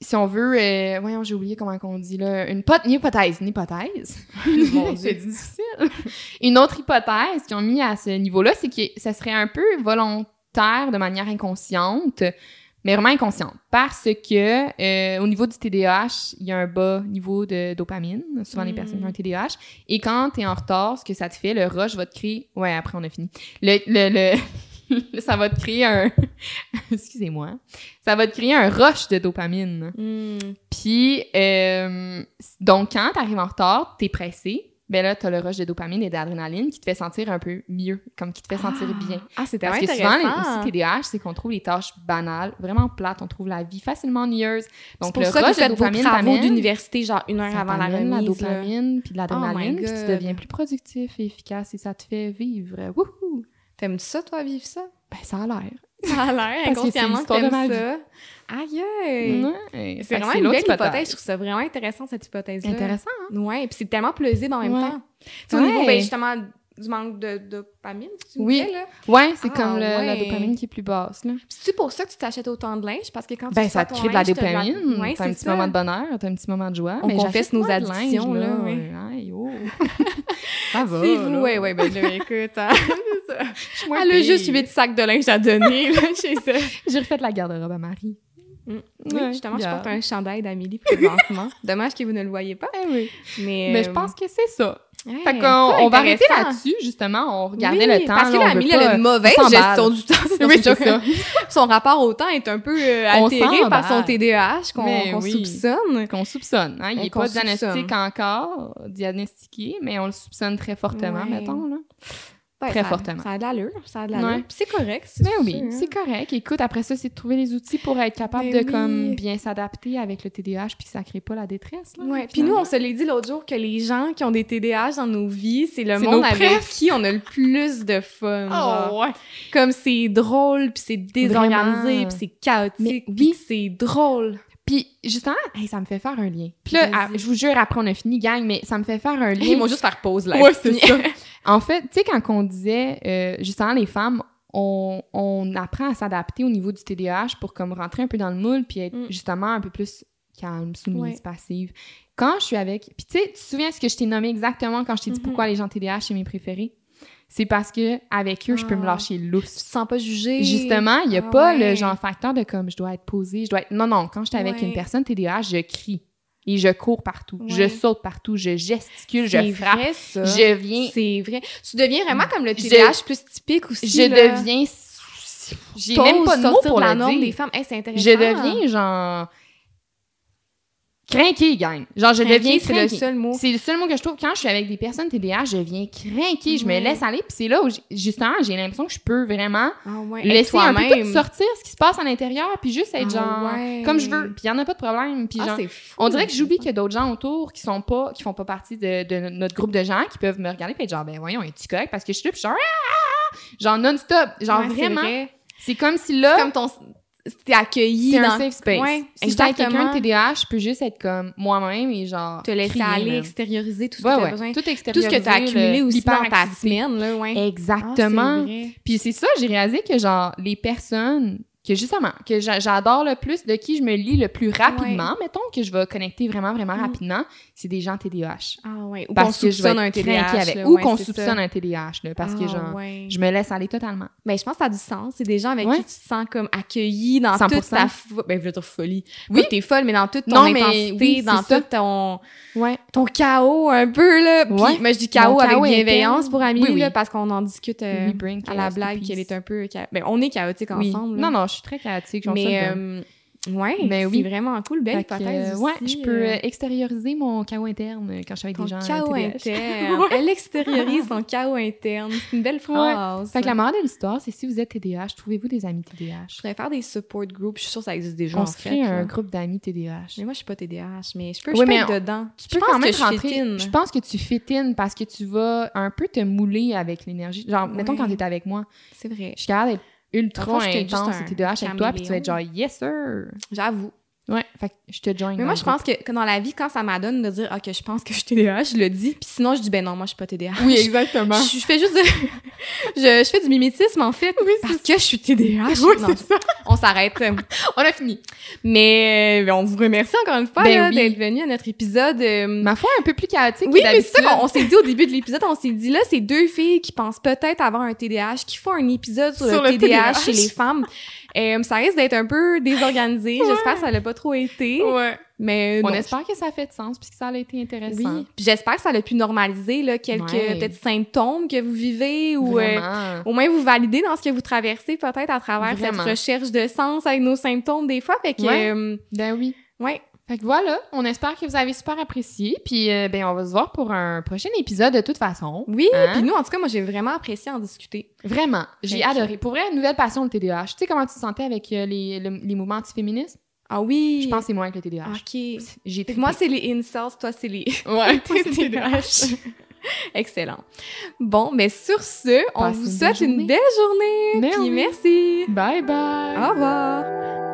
Speaker 1: Si on veut... Euh, voyons, j'ai oublié comment on dit, là. Une, pot, une hypothèse. Une hypothèse? C'est difficile. Une autre hypothèse qu'ils ont mis à ce niveau-là, c'est que ça serait un peu volontaire de manière inconsciente, mais vraiment inconsciente. Parce que euh, au niveau du TDAH, il y a un bas niveau de dopamine, souvent les
Speaker 2: Mm.
Speaker 1: personnes qui ont un TDAH. Et quand tu es en retard, ce que ça te fait, le rush va te créer... Ouais, après, on a fini. Le... le, le... ça va te créer un... Excusez-moi. Ça va te créer un rush de dopamine.
Speaker 2: Hmm.
Speaker 1: Puis, euh, donc, quand t'arrives en retard, t'es pressé, ben là, t'as le rush de dopamine et d'adrénaline qui te fait sentir un peu mieux, comme qui te fait sentir
Speaker 2: Ah.
Speaker 1: bien.
Speaker 2: Ah, c'est
Speaker 1: Parce que souvent, les, aussi, TDAH, c'est qu'on trouve les tâches banales, vraiment plates, on trouve la vie facilement ennuyeuse. Donc,
Speaker 2: pour
Speaker 1: le
Speaker 2: ça que
Speaker 1: rush
Speaker 2: faites
Speaker 1: de dopamine
Speaker 2: travaux d'université, genre une heure avant la
Speaker 1: la
Speaker 2: remise. là.
Speaker 1: dopamine puis de l'adrénaline,
Speaker 2: Oh
Speaker 1: puis tu deviens plus productif et efficace et ça te fait vivre. Wouhou!
Speaker 2: T'aimes-tu ça, toi, vivre ça?
Speaker 1: Ben, ça a l'air.
Speaker 2: Ça a l'air, inconsciemment, t'aimes ça. Aïe!
Speaker 1: Ouais.
Speaker 2: C'est vraiment une belle hypothèse. Je trouve ça vraiment intéressant, cette hypothèse-là.
Speaker 1: Intéressant, hein?
Speaker 2: Ouais, puis c'est tellement plausible en même
Speaker 1: Ouais.
Speaker 2: temps. Tu sais, au
Speaker 1: Ouais.
Speaker 2: niveau, ben, justement, du manque de dopamine, tu me
Speaker 1: Oui.
Speaker 2: disais, là.
Speaker 1: Ouais, c'est
Speaker 2: Ah,
Speaker 1: comme le- la dopamine qui est plus basse, là.
Speaker 2: C'est pour ça que tu t'achètes autant de linge? Parce que quand tu
Speaker 1: Ben, ça
Speaker 2: fais
Speaker 1: te crée de la dopamine,
Speaker 2: Ouais,
Speaker 1: t'as un petit
Speaker 2: ça.
Speaker 1: moment de bonheur, t'as un petit moment de joie.
Speaker 2: On
Speaker 1: mais
Speaker 2: confesse nos addictions, là.
Speaker 1: Aïe, oh. ça va,
Speaker 2: ouais, ouais, ben là, écoute, hein. ça. Elle a juste 8 sacs de linge à donner, là, chez ça.
Speaker 1: J'ai refait la garde-robe à Marie.
Speaker 2: Mm.
Speaker 1: Ouais,
Speaker 2: oui, justement, je porte un chandail d'Amélie présentement. Dommage que vous ne le voyez pas.
Speaker 1: Eh oui.
Speaker 2: Mais,
Speaker 1: Mais je
Speaker 2: euh,
Speaker 1: pense que c'est ça.
Speaker 2: ouais,
Speaker 1: Fait qu'on on va arrêter là-dessus, justement. On regardait
Speaker 2: Oui,
Speaker 1: le temps.
Speaker 2: Parce que
Speaker 1: là,
Speaker 2: Amélie, elle a une mauvaise gestion du temps. C'est
Speaker 1: Oui,
Speaker 2: une
Speaker 1: c'est
Speaker 2: joke.
Speaker 1: ça.
Speaker 2: Son rapport au temps est un peu euh, altéré par son. TDAH qu'on
Speaker 1: oui.
Speaker 2: soupçonne.
Speaker 1: Qu'on soupçonne. Hein? Il n'est pas diagnostic
Speaker 2: soupçonne.
Speaker 1: encore, diagnostiqué, mais on le soupçonne très fortement,
Speaker 2: Ouais.
Speaker 1: mettons. Là. Très
Speaker 2: ça-
Speaker 1: fortement.
Speaker 2: Ça a de l'allure. Ça a de l'allure.
Speaker 1: Ouais.
Speaker 2: C'est correct. c'est
Speaker 1: Mais oui,
Speaker 2: sûr, hein.
Speaker 1: c'est correct. Écoute, après ça, c'est de trouver les outils pour être capable
Speaker 2: Mais
Speaker 1: de comme
Speaker 2: oui.
Speaker 1: bien s'adapter avec le TDAH puis que ça crée pas la détresse. Là,
Speaker 2: Ouais. Puis nous, on se l'est dit l'autre jour que les gens qui ont des TDAH dans nos vies, c'est le monde avec qui on a le plus de fun.
Speaker 1: Oh, ouais.
Speaker 2: Comme c'est drôle, puis c'est désorganisé, puis c'est chaotique,
Speaker 1: Mais
Speaker 2: puis
Speaker 1: oui.
Speaker 2: c'est drôle.
Speaker 1: Puis justement, hey, ça me fait faire un lien. Puis là, je vous jure, après on a fini, gang, mais ça me fait faire un lien.
Speaker 2: Ils vont juste faire pause là.
Speaker 1: Ouais, c'est ça. En fait, tu sais, quand on disait, euh, justement, les femmes, on, on apprend à s'adapter au niveau du TDAH pour comme rentrer un peu dans le moule puis être
Speaker 2: Mm.
Speaker 1: justement un peu plus calme, soumise,
Speaker 2: Ouais.
Speaker 1: passive. Quand je suis avec... Puis tu sais, tu te souviens ce que je t'ai nommé exactement quand je t'ai dit
Speaker 2: Mhm.
Speaker 1: pourquoi les gens TDAH, c'est mes préférés? C'est parce que avec eux, je peux me
Speaker 2: Ah.
Speaker 1: lâcher
Speaker 2: Tu te
Speaker 1: lousse.
Speaker 2: sens pas jugé.
Speaker 1: Justement, il n'y a
Speaker 2: Ah
Speaker 1: pas
Speaker 2: ouais.
Speaker 1: le genre facteur de comme je dois être posée, je dois être. Non, non, quand j'étais avec
Speaker 2: Ouais.
Speaker 1: une personne TDAH, je crie et je cours partout, je saute partout, je gesticule, je frappe,
Speaker 2: vrai, ça.
Speaker 1: je viens,
Speaker 2: C'est vrai. Tu deviens vraiment comme le
Speaker 1: Je-
Speaker 2: TDAH plus typique aussi.
Speaker 1: je
Speaker 2: là.
Speaker 1: deviens. J'ai même pas de
Speaker 2: sortir
Speaker 1: pour
Speaker 2: la
Speaker 1: le
Speaker 2: norme
Speaker 1: dire.
Speaker 2: des femmes. Hey, c'est intéressant.
Speaker 1: Je deviens genre crinqué, gang. Genre je deviens
Speaker 2: c'est le seul mot.
Speaker 1: C'est le seul mot que je trouve. Quand je suis avec des personnes TDAH, je viens crinquer, je me laisse aller, puis c'est là où justement j'ai l'impression que je peux vraiment
Speaker 2: Ah ouais.
Speaker 1: laisser un peu tout sortir ce qui se passe à l'intérieur, puis juste être
Speaker 2: Ah
Speaker 1: genre
Speaker 2: ouais.
Speaker 1: comme je veux, puis il y en a pas de problème, puis
Speaker 2: Ah,
Speaker 1: genre
Speaker 2: fou.
Speaker 1: on dirait que j'oublie qu'il y a d'autres gens autour qui sont pas qui font pas partie de, de notre groupe de gens qui peuvent me regarder puis être genre ben voyons, es-tu correct? Parce que je suis là puis genre Ah! genre non-stop, genre
Speaker 2: Ouais, c'est
Speaker 1: vraiment
Speaker 2: vrai.
Speaker 1: c'est comme si là
Speaker 2: comme ton. T'es accueilli
Speaker 1: C'est
Speaker 2: dans...
Speaker 1: un safe space.
Speaker 2: Ouais,
Speaker 1: si
Speaker 2: exactement.
Speaker 1: quelqu'un de TDAH, je peux juste être comme moi-même et genre.
Speaker 2: te laisser aller, extérioriser tout ce
Speaker 1: Ouais,
Speaker 2: que t'as
Speaker 1: ouais.
Speaker 2: besoin.
Speaker 1: Tout
Speaker 2: Tout ce
Speaker 1: extérioriser.
Speaker 2: que t'as accumulé
Speaker 1: le-
Speaker 2: aussi dans ta semaine, là, ouais.
Speaker 1: Exactement.
Speaker 2: Ah, c'est vrai.
Speaker 1: Puis c'est ça, j'ai réalisé que genre les personnes que justement que j'a- j'adore le plus, de qui je me lis le plus rapidement, mettons que je vais connecter vraiment vraiment
Speaker 2: Mm.
Speaker 1: rapidement, c'est des gens TDAH.
Speaker 2: Ah ouais. Ou qu'on
Speaker 1: Parce que je vais
Speaker 2: soupçonne un TDAH.
Speaker 1: avec
Speaker 2: là,
Speaker 1: ou
Speaker 2: ouais,
Speaker 1: qu'on soupçonne
Speaker 2: ça.
Speaker 1: un TDAH là, parce que
Speaker 2: Ah,
Speaker 1: genre
Speaker 2: ouais.
Speaker 1: je me laisse aller totalement.
Speaker 2: Ben, je pense que ça a du sens. C'est des gens avec qui tu te sens comme accueilli dans
Speaker 1: 100%.
Speaker 2: toute ta fo- ben, je veux dire folie.
Speaker 1: Oui.
Speaker 2: T'es folle, mais dans toute ton
Speaker 1: Non, mais
Speaker 2: intensité,
Speaker 1: oui,
Speaker 2: dans tout ton,
Speaker 1: Ouais.
Speaker 2: ton chaos un peu, là. Puis, moi, je dis chaos avec bienveillance pour
Speaker 1: Oui, oui.
Speaker 2: là, parce qu'on en discute euh, à la blague qu'elle est un peu... Ben, on est chaotique ensemble.
Speaker 1: Non non, je suis très chaotique,
Speaker 2: Mais,
Speaker 1: ça
Speaker 2: euh, ouais,
Speaker 1: Mais oui.
Speaker 2: c'est vraiment cool. Belle hypothèse
Speaker 1: euh, ouais, je peux
Speaker 2: euh,
Speaker 1: euh, extérioriser mon chaos interne quand je suis avec
Speaker 2: ton
Speaker 1: des gens
Speaker 2: chaos interne. Elle extériorise son chaos interne. C'est une belle phrase.
Speaker 1: Fait que la morale de l'histoire, c'est si vous êtes TDAH, trouvez-vous des amis
Speaker 2: Je
Speaker 1: TDAH.
Speaker 2: pourrais faire des support groups. Je suis sûre que ça existe déjà,
Speaker 1: On
Speaker 2: en
Speaker 1: se
Speaker 2: fait.
Speaker 1: crée
Speaker 2: là.
Speaker 1: un groupe d'amis TDAH.
Speaker 2: Mais moi, je suis pas TDAH, mais je peux,
Speaker 1: Oui,
Speaker 2: je peux
Speaker 1: mais
Speaker 2: être
Speaker 1: on-
Speaker 2: dedans.
Speaker 1: Tu
Speaker 2: Je
Speaker 1: peux
Speaker 2: pense
Speaker 1: quand même
Speaker 2: que je
Speaker 1: rentrer. Je pense que tu fit in parce que tu vas un peu te mouler avec l'énergie. Genre, mettons quand t'es avec moi,
Speaker 2: C'est vrai.
Speaker 1: je suis capable d'être ultra intense et TDAH avec toi, puis tu vas être genre yes sir.
Speaker 2: J'avoue.
Speaker 1: Ouais, fait que je te join.
Speaker 2: Mais moi, je pense que, que dans la vie, quand ça m'adonne de dire, OK, je pense que je suis TDAH, je le dis. Puis sinon, je dis, ben non, moi, je suis pas TDAH.
Speaker 1: Oui, exactement.
Speaker 2: Je, je fais juste de- je, je fais du mimétisme, en fait.
Speaker 1: Oui,
Speaker 2: parce que je suis TDAH.
Speaker 1: Oui,
Speaker 2: Non,
Speaker 1: ça.
Speaker 2: on s'arrête.
Speaker 1: On a fini.
Speaker 2: Mais euh, on vous remercie encore une fois
Speaker 1: Ben oui.
Speaker 2: d'être venu à notre épisode. euh,
Speaker 1: Ma foi, un peu plus chaotique
Speaker 2: Oui, mais c'est ça qu'on on s'est dit au début de l'épisode. On s'est dit là, c'est deux filles qui pensent peut-être avoir un TDAH, qui font un épisode sur,
Speaker 1: Sur
Speaker 2: le,
Speaker 1: le
Speaker 2: TDAH,
Speaker 1: TDAH.
Speaker 2: chez les femmes. Euh, ça risque d'être un peu désorganisé.
Speaker 1: Ouais.
Speaker 2: J'espère que ça l'a pas trop été.
Speaker 1: Ouais.
Speaker 2: Mais
Speaker 1: On
Speaker 2: non,
Speaker 1: espère que ça fait de sens puis que ça a été intéressant.
Speaker 2: Oui. Puis j'espère que ça a pu normaliser là, quelques
Speaker 1: Ouais.
Speaker 2: peut-être symptômes que vous vivez ou euh, au moins vous valider dans ce que vous traversez peut-être à travers
Speaker 1: Vraiment.
Speaker 2: cette recherche de sens avec nos symptômes des fois. Fait que,
Speaker 1: Ouais.
Speaker 2: euh,
Speaker 1: Ben oui.
Speaker 2: ouais.
Speaker 1: Fait que voilà, on espère que vous avez super apprécié. Puis euh, ben on va se voir pour un prochain épisode de toute façon.
Speaker 2: Oui,
Speaker 1: Hein?
Speaker 2: puis nous, en tout cas, moi, j'ai vraiment apprécié en discuter.
Speaker 1: Vraiment, j'ai
Speaker 2: que-
Speaker 1: adoré. Pour vrai, une nouvelle passion le TDAH. Tu sais comment tu te sentais avec euh, les, le- les mouvements antiféministes?
Speaker 2: Ah oui!
Speaker 1: Je pense que c'est moins avec le TDAH.
Speaker 2: OK.
Speaker 1: J'ai
Speaker 2: que moi, c'est les incels, toi, c'est les
Speaker 1: ouais,
Speaker 2: TDAH. Excellent. Bon, mais sur ce, on vous
Speaker 1: une
Speaker 2: souhaite une belle journée. Puis
Speaker 1: oui.
Speaker 2: merci.
Speaker 1: Bye bye.
Speaker 2: Au revoir.